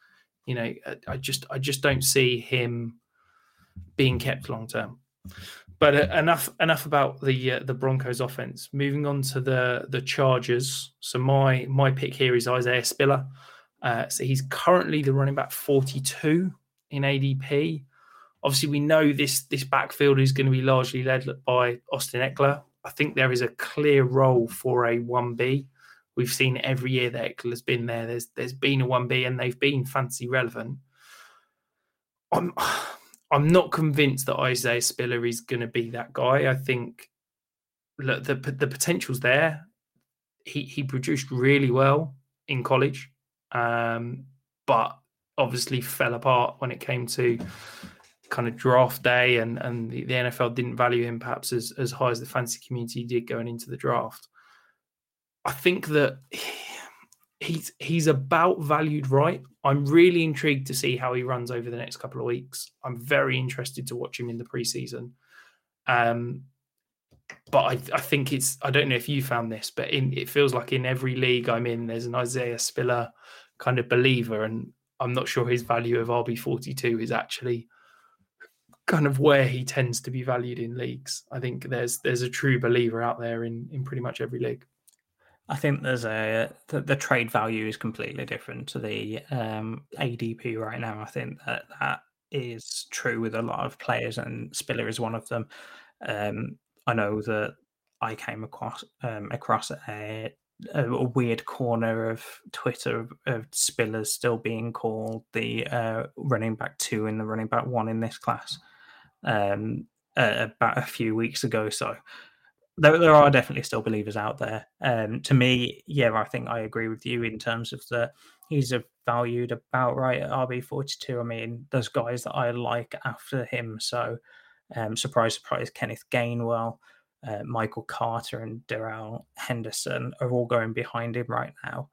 You know, I just I just don't see him being kept long term. But uh, enough enough about the uh, the Broncos offense. Moving on to the the Chargers. So my my pick here is Isaiah Spiller. Uh, so he's currently the running back 42 in ADP. Obviously, we know this this backfield is going to be largely led by Austin Ekeler. I think there is a clear role for a 1B We've seen every year that Ekeler has been there. There's there's been a one B and they've been fancy relevant. I'm I'm not convinced that Isaiah Spiller is going to be that guy. I think look the the potential's there. He he produced really well in college, um, but obviously fell apart when it came to kind of draft day, and and the, the NFL didn't value him perhaps as as high as the fantasy community did going into the draft. I think that he's he's about valued right. I'm really intrigued to see how he runs over the next couple of weeks. I'm very interested to watch him in the preseason. Um, but I, I think it's I don't know if you found this, but in it feels like in every league I'm in, there's an Isaiah Spiller kind of believer, and I'm not sure his value of RB42 is actually kind of where he tends to be valued in leagues. I think there's there's a true believer out there in in pretty much every league. I think there's a the, the, trade value is completely different to the um, ADP right now. I think that that is true with a lot of players, and Spiller is one of them. Um, I know that I came across um, across a, a, weird corner of Twitter of, Spiller still being called the uh, running back two and the running back one in this class um, uh, about a few weeks ago. So there, there are definitely still believers out there. Um, to me, yeah, I think I agree with you in terms of the he's a valued about right at RB forty two. I mean, there's guys that I like after him. So, um, surprise, surprise, Kenneth Gainwell, uh, Michael Carter, and Darrell Henderson are all going behind him right now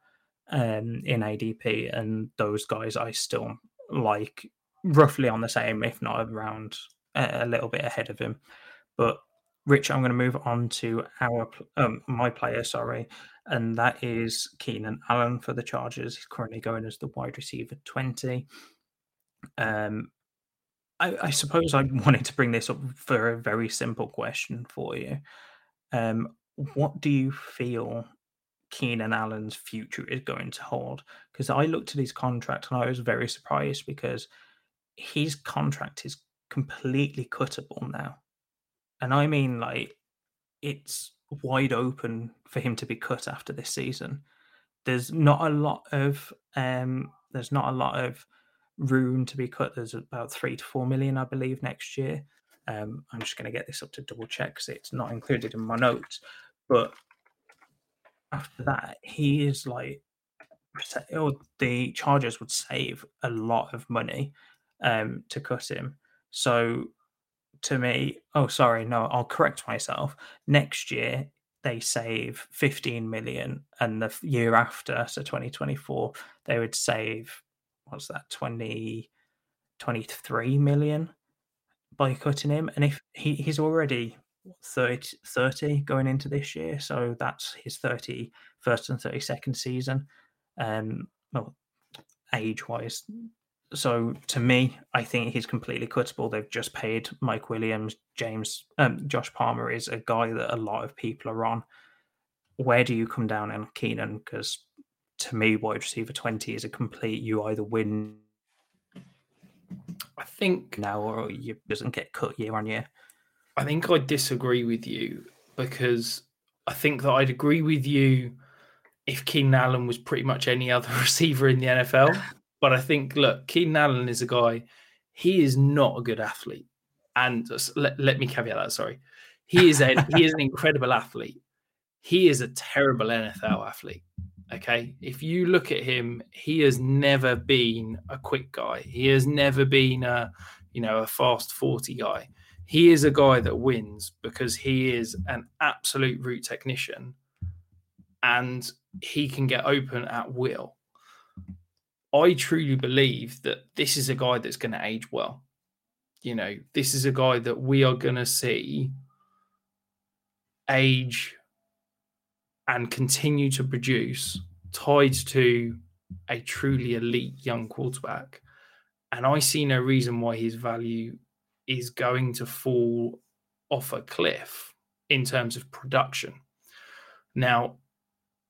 um, in ADP, and those guys I still like roughly on the same, if not around a little bit ahead of him. But Rich, I'm going to move on to our um, my player, sorry, and that is Keenan Allen for the Chargers. He's currently going as the wide receiver 20. Um, I, I suppose I wanted to bring this up for a very simple question for you. Um, what do you feel Keenan Allen's future is going to hold? Because I looked at his contract and I was very surprised because his contract is completely cuttable now and I mean like it's wide open for him to be cut after this season. There's not a lot of um, there's not a lot of room to be cut. There's about three to four million, I believe, next year. Um, I'm just going to get this up to double check because it's not included in my notes. But after that, he is like, or the Chargers would save a lot of money um, to cut him. So to me, oh, sorry, no, I'll correct myself. Next year, they save 15 million, and the year after, so 2024, they would save, what's that, 20, 23 million by cutting him. And if he, he's already 30, 30 going into this year, so that's his 31st and 32nd season. Um, well, age wise, so to me, I think he's completely quittable. They've just paid Mike Williams, James, um, Josh Palmer is a guy that a lot of people are on. Where do you come down on Keenan? Because to me, wide receiver twenty is a complete. You either win. I think now, or you doesn't get cut year on year. I think I disagree with you because I think that I'd agree with you if Keenan Allen was pretty much any other receiver in the NFL. But I think, look, Keenan Allen is a guy, he is not a good athlete. And let, let me caveat that, sorry. He is a he is an incredible athlete. He is a terrible NFL athlete. Okay. If you look at him, he has never been a quick guy. He has never been a, you know, a fast 40 guy. He is a guy that wins because he is an absolute route technician and he can get open at will. I truly believe that this is a guy that's going to age well. You know, this is a guy that we are going to see age and continue to produce tied to a truly elite young quarterback. And I see no reason why his value is going to fall off a cliff in terms of production. Now,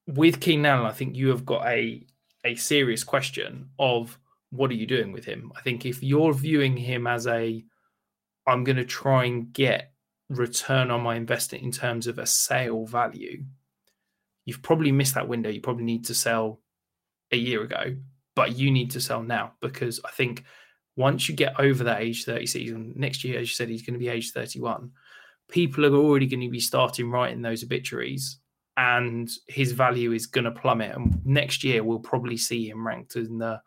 with Keenan Allen, I think you have got a a serious question of what are you doing with him? I think if you're viewing him as a, I'm going to try and get return on my investment in terms of a sale value, you've probably missed that window. You probably need to sell a year ago, but you need to sell now because I think once you get over that age 30 season, next year, as you said, he's going to be age 31. People are already going to be starting writing those obituaries and his value is going to plummet. And next year, we'll probably see him ranked in the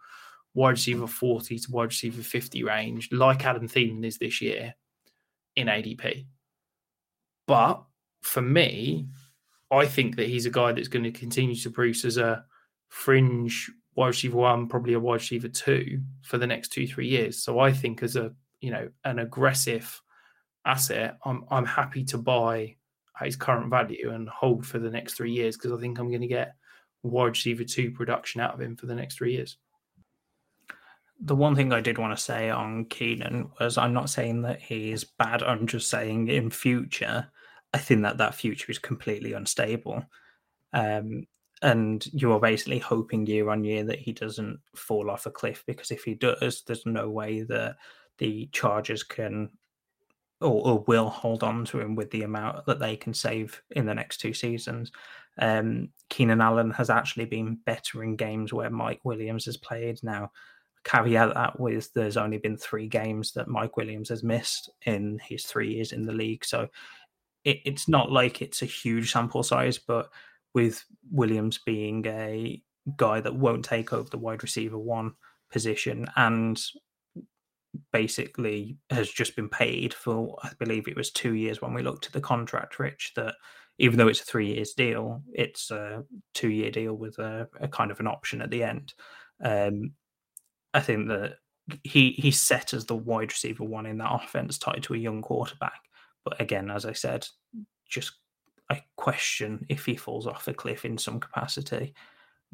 wide receiver 40 to wide receiver 50 range, like Adam Thielen is this year in ADP. But for me, I think that he's a guy that's going to continue to produce as a fringe wide receiver one, probably a wide receiver two for the next two, three years. So I think as a you know an aggressive asset, I'm I'm happy to buy at his current value and hold for the next three years because I think I'm going to get wide receiver two production out of him for the next three years. The one thing I did want to say on Keenan was I'm not saying that he's bad. I'm just saying in future, I think that that future is completely unstable. Um, and you're basically hoping year on year that he doesn't fall off a cliff because if he does, there's no way that the Chargers can or, or, will hold on to him with the amount that they can save in the next two seasons. Um, Keenan Allen has actually been better in games where Mike Williams has played. Now, caveat that with there's only been three games that Mike Williams has missed in his three years in the league. So it, it's not like it's a huge sample size, but with Williams being a guy that won't take over the wide receiver one position and basically has just been paid for i believe it was two years when we looked at the contract rich that even though it's a three years deal it's a two year deal with a, a, kind of an option at the end. Um, i think that he he's set as the wide receiver one in that offense tied to a young quarterback. But again as i said just i question if he falls off a cliff in some capacity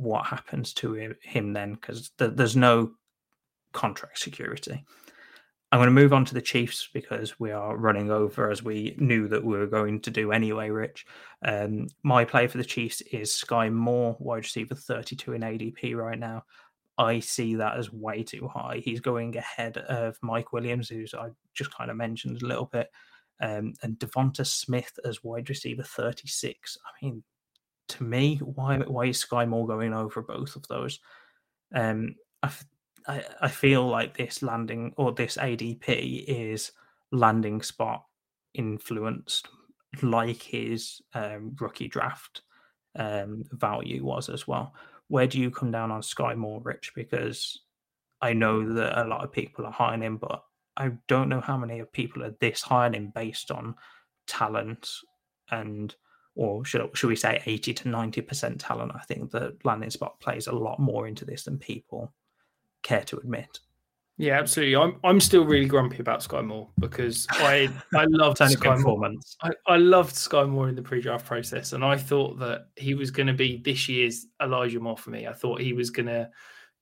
what happens to him then? Because there's no contract security I'm going to move on to the Chiefs because we are running over as we knew that we were going to do anyway, Rich. Um, my play for the Chiefs is Skyy Moore, wide receiver 32 in ADP right now. I see that as way too high. He's going ahead of Mike Williams, who's I just kind of mentioned a little bit, um, and Devonta Smith as wide receiver 36. I mean, to me, why why is Skyy Moore going over both of those? Um, I've, I, I feel like this landing or this ADP is landing spot influenced, like his um, rookie draft um, value was as well. Where do you come down on Skyy Moore, Rich? Because I know that a lot of people are on him, but I don't know how many of people are this on him based on talent and or should, should we say 80 to 90% talent. I think the landing spot plays a lot more into this than people care to admit. Yeah, absolutely. I'm I'm still really grumpy about Skyy Moore because I I loved Skyy Moore. I, I loved Skyy Moore in the pre-draft process, and I thought that he was going to be this year's Elijah Moore for me. I thought he was going to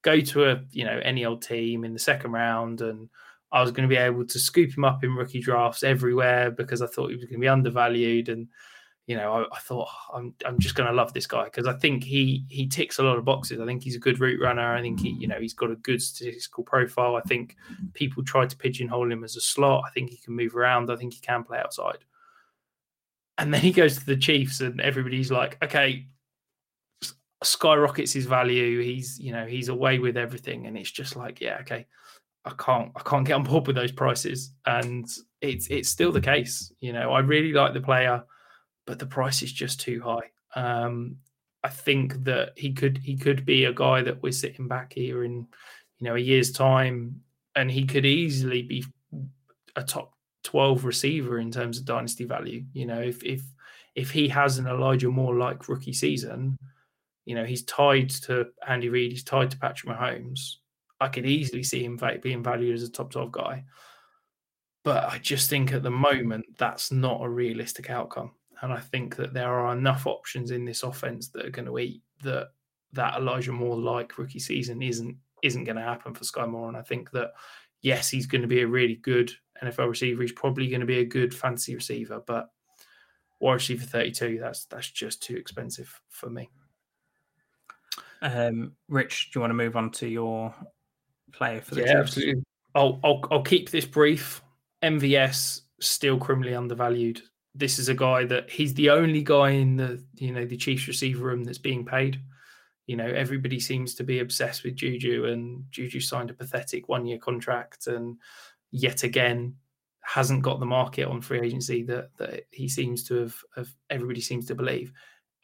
go to a you know any old team in the second round, and I was going to be able to scoop him up in rookie drafts everywhere because I thought he was going to be undervalued and you know, I, I thought oh, I'm I'm just going to love this guy because I think he he ticks a lot of boxes. I think he's a good route runner. I think he you know he's got a good statistical profile. I think people try to pigeonhole him as a slot. I think he can move around. I think he can play outside. And then he goes to the Chiefs, and everybody's like, okay, skyrockets his value. He's you know he's away with everything, and it's just like yeah, okay. I can't I can't get on board with those prices, and it's it's still the case. You know, I really like the player but the price is just too high. Um, I think that he could he could be a guy that we're sitting back here in you know a year's time, and he could easily be a top twelve receiver in terms of dynasty value. You know, if if if he has an Elijah Moore like rookie season, you know he's tied to Andy Reid, he's tied to Patrick Mahomes. I could easily see him being valued as a top twelve guy, but I just think at the moment that's not a realistic outcome and I think that there are enough options in this offense that are going to eat that that Elijah Moore like rookie season isn't isn't going to happen for Skyy Moore. And I think that yes, he's going to be a really good NFL receiver. He's probably going to be a good fantasy receiver, but wide receiver 32, that's that's just too expensive for me. Um, Rich, do you want to move on to your player for the yeah, absolutely. I'll, I'll I'll keep this brief. MVS still criminally undervalued this is a guy that he's the only guy in the you know the Chiefs receiver room that's being paid. You know, everybody seems to be obsessed with Juju, and Juju signed a pathetic one year contract, and yet again hasn't got the market on free agency that that he seems to have, have everybody seems to believe.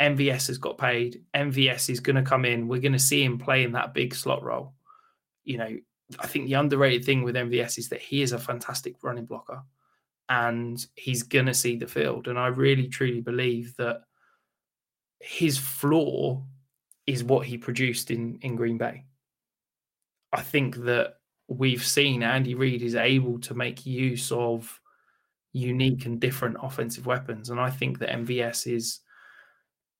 MVS has got paid. MVS is going to come in. We're going to see him play in that big slot role. You know, I think the underrated thing with MVS is that he is a fantastic running blocker and he's going to see the field. And I really, truly believe that his floor is what he produced in, in Green Bay. I think that we've seen Andy Reid is able to make use of unique and different offensive weapons. And I think that MVS is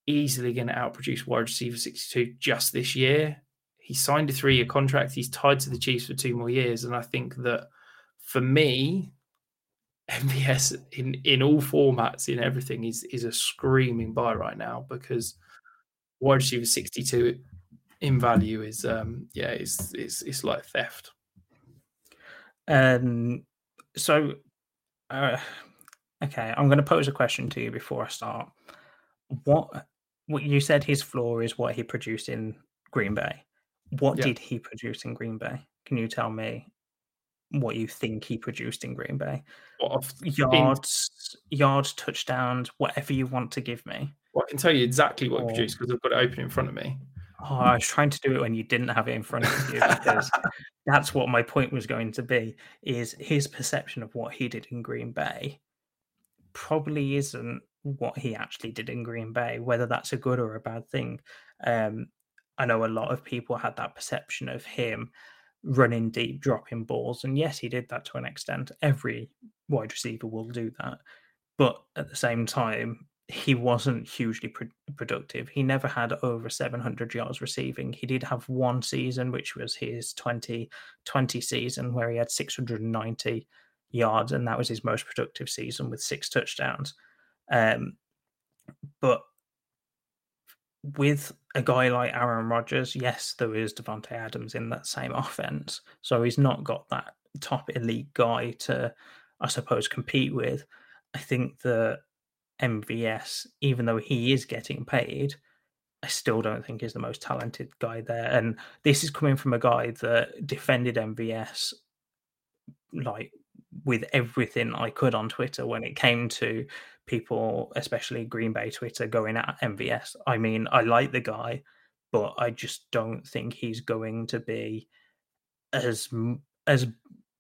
easily going to outproduce wide receiver 62 just this year. He signed a three year contract. He's tied to the Chiefs for two more years. And I think that for me, MVS in in all formats in everything is is a screaming buy right now because wide receiver 62 in value is um yeah it's it's it's like theft. Um so uh okay, I'm going to pose a question to you before I start. What what you said his floor is what he produced in Green Bay. What yeah. did he produce in Green Bay? Can you tell me what you think he produced in Green Bay. What, yards, in... yards, touchdowns, whatever you want to give me. Well, I can tell you exactly what or... he produced because I've got it open in front of me. Oh, I was trying to do it when you didn't have it in front of you because that's what my point was going to be. Is his perception of what he did in Green Bay probably isn't what he actually did in Green Bay, whether that's a good or a bad thing. Um, I know a lot of people had that perception of him running deep, dropping balls. And yes, he did that to an extent. Every wide receiver will do that. But at the same time, he wasn't hugely pro- productive. He never had over 700 yards receiving. He did have one season, which was his 2020 season, where he had 690 yards, and that was his most productive season with six touchdowns. Um, but with a guy like Aaron Rodgers, yes, there is Davante Adams in that same offense. So he's not got that top elite guy to, I suppose, compete with. I think that MVS, even though he is getting paid, I still don't think is the most talented guy there. And this is coming from a guy that defended MVS like with everything I could on Twitter when it came to people, especially Green Bay Twitter, going at MVS. I mean, I like the guy, but I just don't think he's going to be as as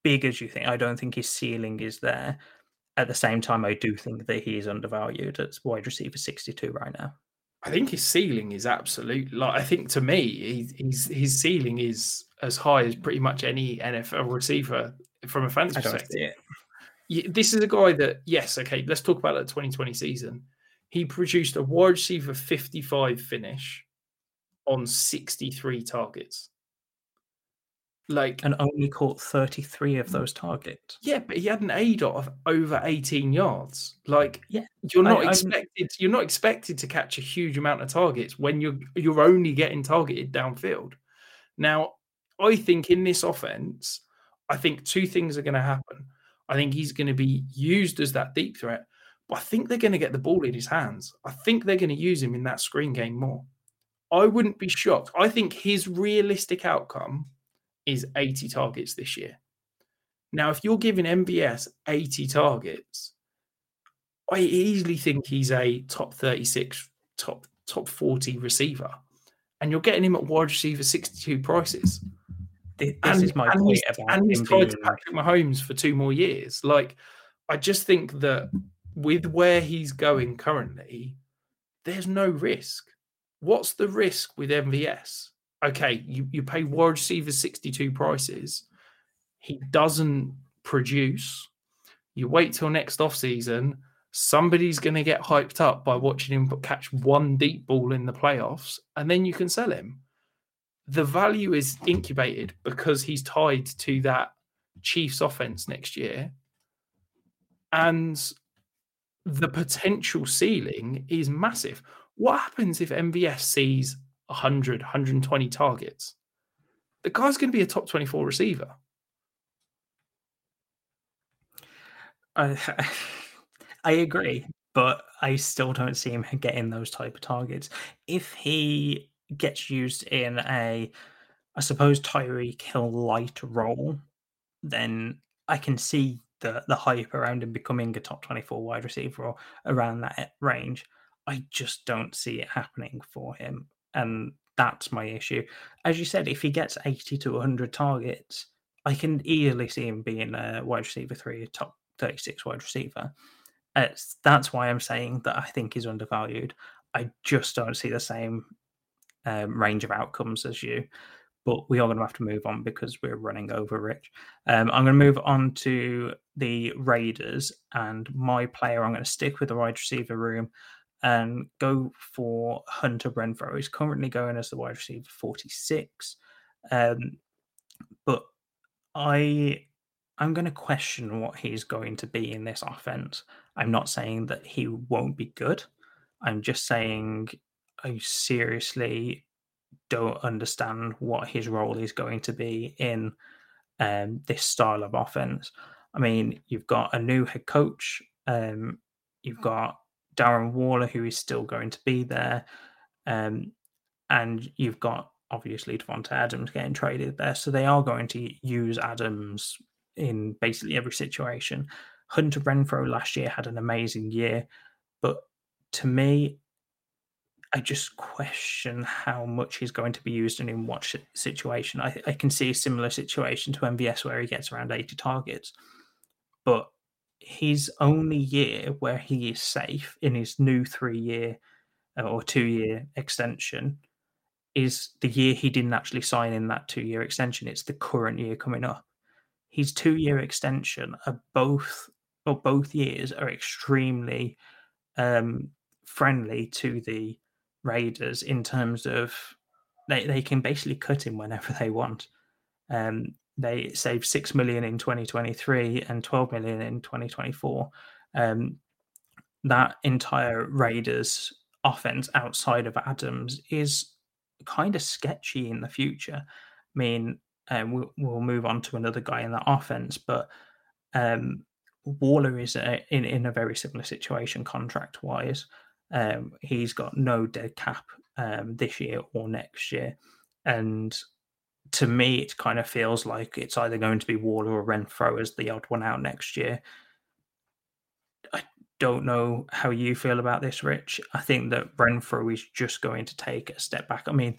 big as you think. I don't think his ceiling is there. At the same time, I do think that he is undervalued at wide receiver 62 right now. I think his ceiling is absolute. Like I think to me, he's his ceiling is as high as pretty much any NFL receiver from a fantasy perspective. This is a guy that yes, okay. Let's talk about that 2020 season. He produced a wide receiver 55 finish on 63 targets. Like and only caught 33 of those targets. Yeah, but he had an ADOT of over 18 yards. Like yeah, you're not I, expected you're not expected to catch a huge amount of targets when you're you're only getting targeted downfield. Now, I think in this offense, I think two things are going to happen. I think he's going to be used as that deep threat, but I think they're going to get the ball in his hands. I think they're going to use him in that screen game more. I wouldn't be shocked. I think his realistic outcome is 80 targets this year. Now, if you're giving MVS 80 targets, I easily think he's a top 36, top top 40 receiver. And you're getting him at wide receiver 62 prices. This and, is my point about and he's tied to Patrick Mahomes for two more years. Like, I just think that with where he's going currently, there's no risk. What's the risk with MVS? okay, you, you pay wide receiver 62 prices. He doesn't produce. You wait till next off season. Somebody's going to get hyped up by watching him catch one deep ball in the playoffs, and then you can sell him. The value is incubated because he's tied to that Chiefs offense next year. And the potential ceiling is massive. What happens if MVS sees 100, 120 targets, the guy's going to be a top 24 receiver. I, I agree, but I still don't see him getting those type of targets. If he gets used in a, I suppose, Tyreek Hill light role, then I can see the the hype around him becoming a top 24 wide receiver or around that range. I just don't see it happening for him and that's my issue. As you said, if he gets 80 to 100 targets, I can easily see him being a wide receiver three, top 36 wide receiver. It's, that's why I'm saying that I think he's undervalued. I just don't see the same um, range of outcomes as you. But we are going to have to move on because we're running over, Rich. Um, I'm going to move on to the Raiders, and my player, I'm going to stick with the wide receiver room and go for Hunter Renfrow. He's currently going as the wide receiver 46. Um, but I I'm going to question what he's going to be in this offense. I'm not saying that he won't be good. I'm just saying I seriously don't understand what his role is going to be in um, this style of offense. I mean, you've got a new head coach. Um, you've got Darren Waller, who is still going to be there. Um, and you've got obviously Davante Adams getting traded there. So they are going to use Adams in basically every situation. Hunter Renfrow last year had an amazing year, but to me, I just question how much he's going to be used and in what situation. I, I can see a similar situation to MVS where he gets around 80 targets, but his only year where he is safe in his new three year uh, or two year extension is the year he didn't actually sign in that two year extension. It's the current year coming up. His two year extension are both or both years are extremely um, friendly to the Raiders in terms of they, they can basically cut him whenever they want. Um, they saved six million in 2023 and 12 million in 2024. Um, that entire Raiders offense outside of Adams is kind of sketchy in the future. I mean, um, we'll, we'll, move on to another guy in that offense, but um, Waller is a, in in a very similar situation contract wise. Um, he's got no dead cap um, this year or next year, and to me, it kind of feels like it's either going to be Waller or Renfrow as the odd one out next year. I don't know how you feel about this, Rich. I think that Renfrow is just going to take a step back. I mean,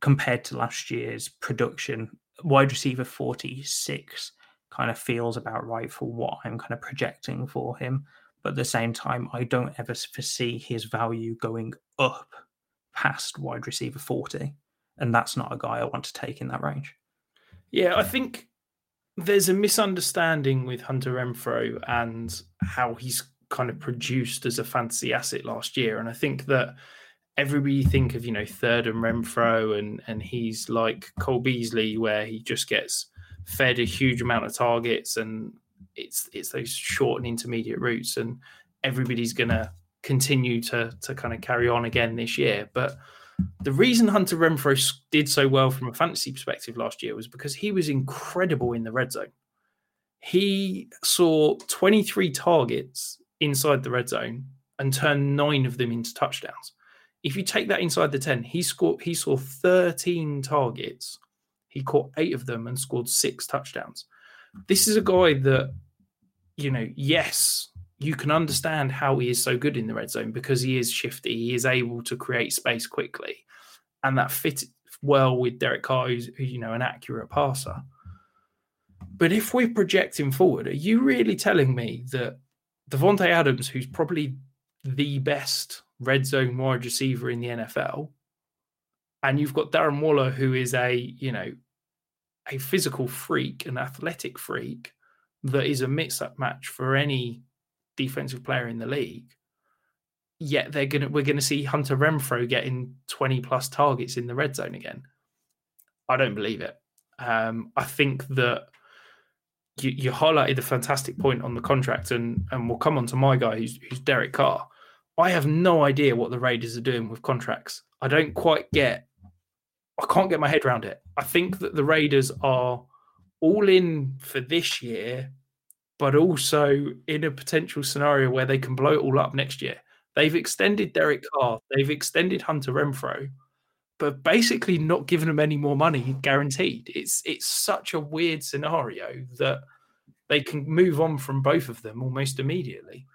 compared to last year's production, wide receiver 46 kind of feels about right for what I'm kind of projecting for him. But at the same time, I don't ever foresee his value going up past wide receiver 40 and that's not a guy I want to take in that range. Yeah, I think there's a misunderstanding with Hunter Renfrow and how he's kind of produced as a fantasy asset last year, and I think that everybody think of you know third and Renfrow and and he's like Cole Beasley where he just gets fed a huge amount of targets and it's it's those short and intermediate routes and everybody's gonna continue to to kind of carry on again this year but the reason Hunter Renfrow did so well from a fantasy perspective last year was because he was incredible in the red zone. He saw 23 targets inside the red zone and turned nine of them into touchdowns. If you take that inside the 10, he scored he saw 13 targets. He caught eight of them and scored six touchdowns. This is a guy that, you know, yes, you can understand how he is so good in the red zone because he is shifty. He is able to create space quickly, and that fits well with Derek Carr, who's you know an accurate passer. But if we're projecting forward, are you really telling me that Davante Adams, who's probably the best red zone wide receiver in the NFL, and you've got Darren Waller, who is a you know a physical freak, an athletic freak, that is a mix-up match for any defensive player in the league. Yet they're gonna we're gonna see Hunter Renfrow getting 20 plus targets in the red zone again. I don't believe it. Um, I think that you, you highlighted a fantastic point on the contract, and and we'll come on to my guy who's who's Derek Carr. I have no idea what the Raiders are doing with contracts. I don't quite get. I can't get my head around it. I think that the Raiders are all in for this year but also in a potential scenario where they can blow it all up next year. They've extended Derek Carr, they've extended Hunter Renfrow, but basically not given them any more money guaranteed. It's it's such a weird scenario that they can move on from both of them almost immediately.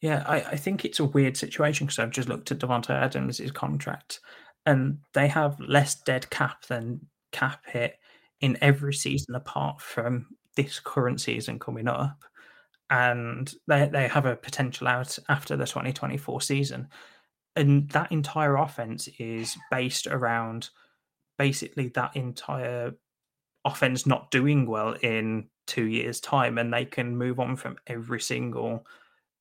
Yeah, I, I think it's a weird situation because I've just looked at Davante Adams' contract, and they have less dead cap than cap hit in every season apart from this current season coming up, and they they have a potential out after the 2024 season, and that entire offense is based around basically that entire offense not doing well in two years' time, and they can move on from every single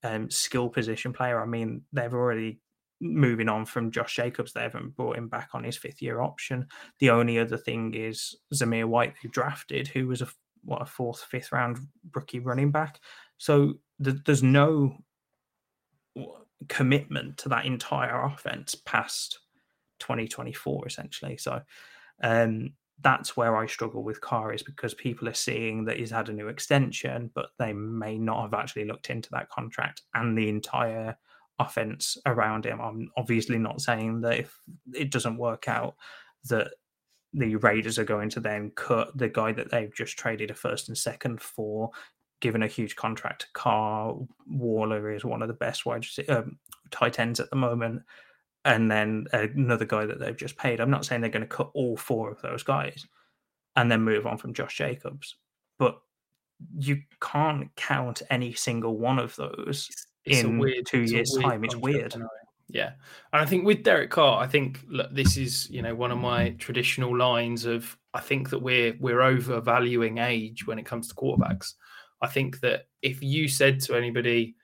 um, skill position player. I mean, they've already moving on from Josh Jacobs. They haven't brought him back on his fifth year option. The only other thing is Zamir White, who drafted, who was a what a fourth, fifth round rookie running back. So th- there's no commitment to that entire offense past 2024, essentially. So um, that's where I struggle with Carr is because people are seeing that he's had a new extension, but they may not have actually looked into that contract and the entire offense around him. I'm obviously not saying that if it doesn't work out, that the Raiders are going to then cut the guy that they've just traded a first and second for, given a huge contract to Carr. Waller is one of the best wide um, tight ends at the moment. And then another guy that they've just paid. I'm not saying they're going to cut all four of those guys and then move on from Josh Jacobs, but you can't count any single one of those it's in weird, two years' time. It's weird. Yeah, and I think with Derek Carr, I think look, this is you know one of my traditional lines of I think that we're we're overvaluing age when it comes to quarterbacks. I think that if you said to anybody,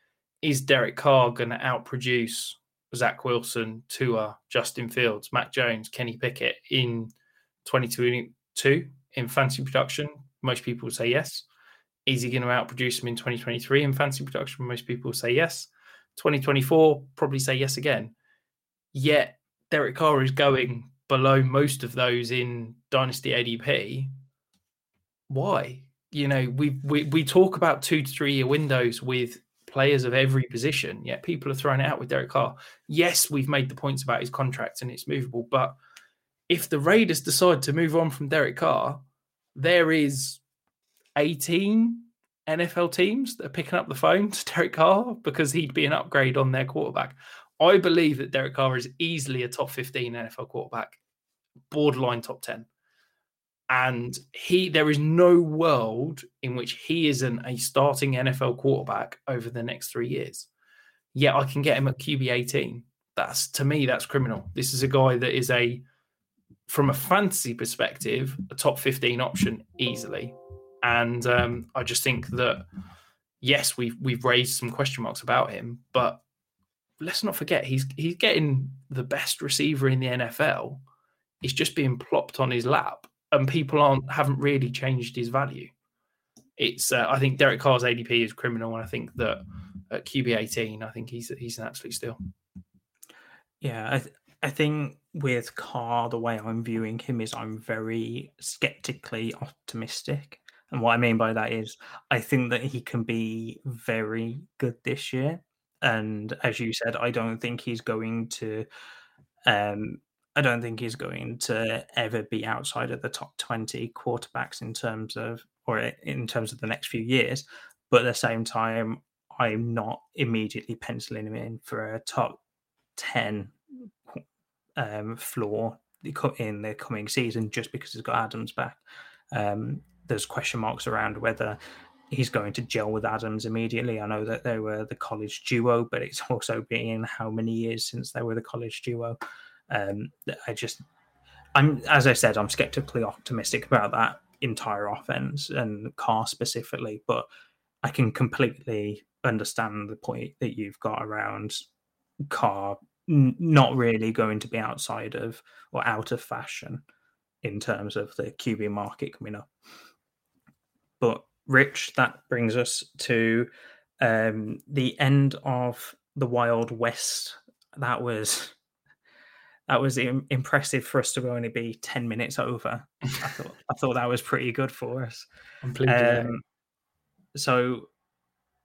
"Is Derek Carr going to outproduce Zach Wilson, Tua, Justin Fields, Mac Jones, Kenny Pickett in 2022 in fantasy production?" Most people would say yes. Is he going to outproduce him in 2023 in fantasy production? Most people say yes. 2024, probably say yes again. Yet Derek Carr is going below most of those in Dynasty ADP. Why? You know, we we we talk about two to three year windows with players of every position, yet people are throwing it out with Derek Carr. Yes, we've made the points about his contract and it's movable, but if the Raiders decide to move on from Derek Carr, there is 18 NFL teams that are picking up the phone to Derek Carr because he'd be an upgrade on their quarterback. I believe that Derek Carr is easily a top 15 NFL quarterback, borderline top 10. And he there is no world in which he isn't a starting NFL quarterback over the next three years. Yet I can get him at QB 18. That's to me, that's criminal. This is a guy that is a from a fantasy perspective, a top 15 option easily. And um, I just think that yes, we've we've raised some question marks about him, but let's not forget he's he's getting the best receiver in the NFL. He's just being plopped on his lap, and people aren't haven't really changed his value. It's uh, I think Derek Carr's ADP is criminal, and I think that at QB eighteen, I think he's he's an absolute steal. Yeah, I th- I think with Carr, the way I'm viewing him is I'm very skeptically optimistic. And what I mean by that is I think that he can be very good this year. And as you said, I don't think he's going to um I don't think he's going to ever be outside of the top 20 quarterbacks in terms of or in terms of the next few years. But at the same time, I'm not immediately penciling him in for a top 10 um, floor in the coming season just because he's got Adams back. Um, there's question marks around whether he's going to gel with Adams immediately. I know that they were the college duo, but it's also been how many years since they were the college duo. Um, I just, I'm as I said, I'm skeptically optimistic about that entire offense and Carr specifically, but I can completely understand the point that you've got around Carr not really going to be outside of or out of fashion in terms of the QB market coming up. But Rich, that brings us to um, the end of the Wild West. That was that was impressive for us to only be ten minutes over. I thought I thought that was pretty good for us. Um, so,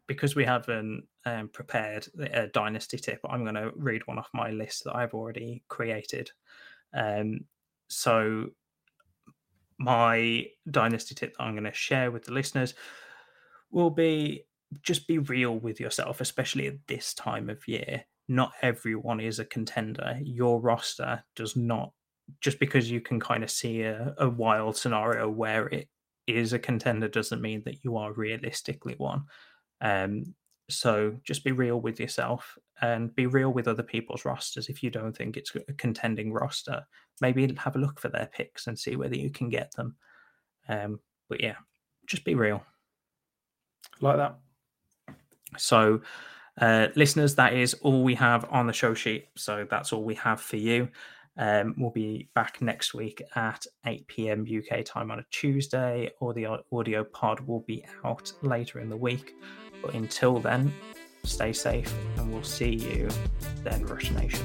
because we haven't um, prepared a dynasty tip, I'm going to read one off my list that I've already created. Um, so my dynasty tip that I'm going to share with the listeners will be just be real with yourself, especially at this time of year. Not everyone is a contender. Your roster does not, just because you can kind of see a, a wild scenario where it is a contender, doesn't mean that you are realistically one. Um, so just be real with yourself and be real with other people's rosters. If you don't think it's a contending roster, maybe have a look for their picks and see whether you can get them. Um, but yeah, just be real. Like that. So, uh, listeners, that is all we have on the show sheet. So that's all we have for you. Um, we'll be back next week at 8 p.m. UK time on a Tuesday, or the audio pod will be out later in the week. But until then, stay safe and we'll see you then, Rush Nation.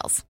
details.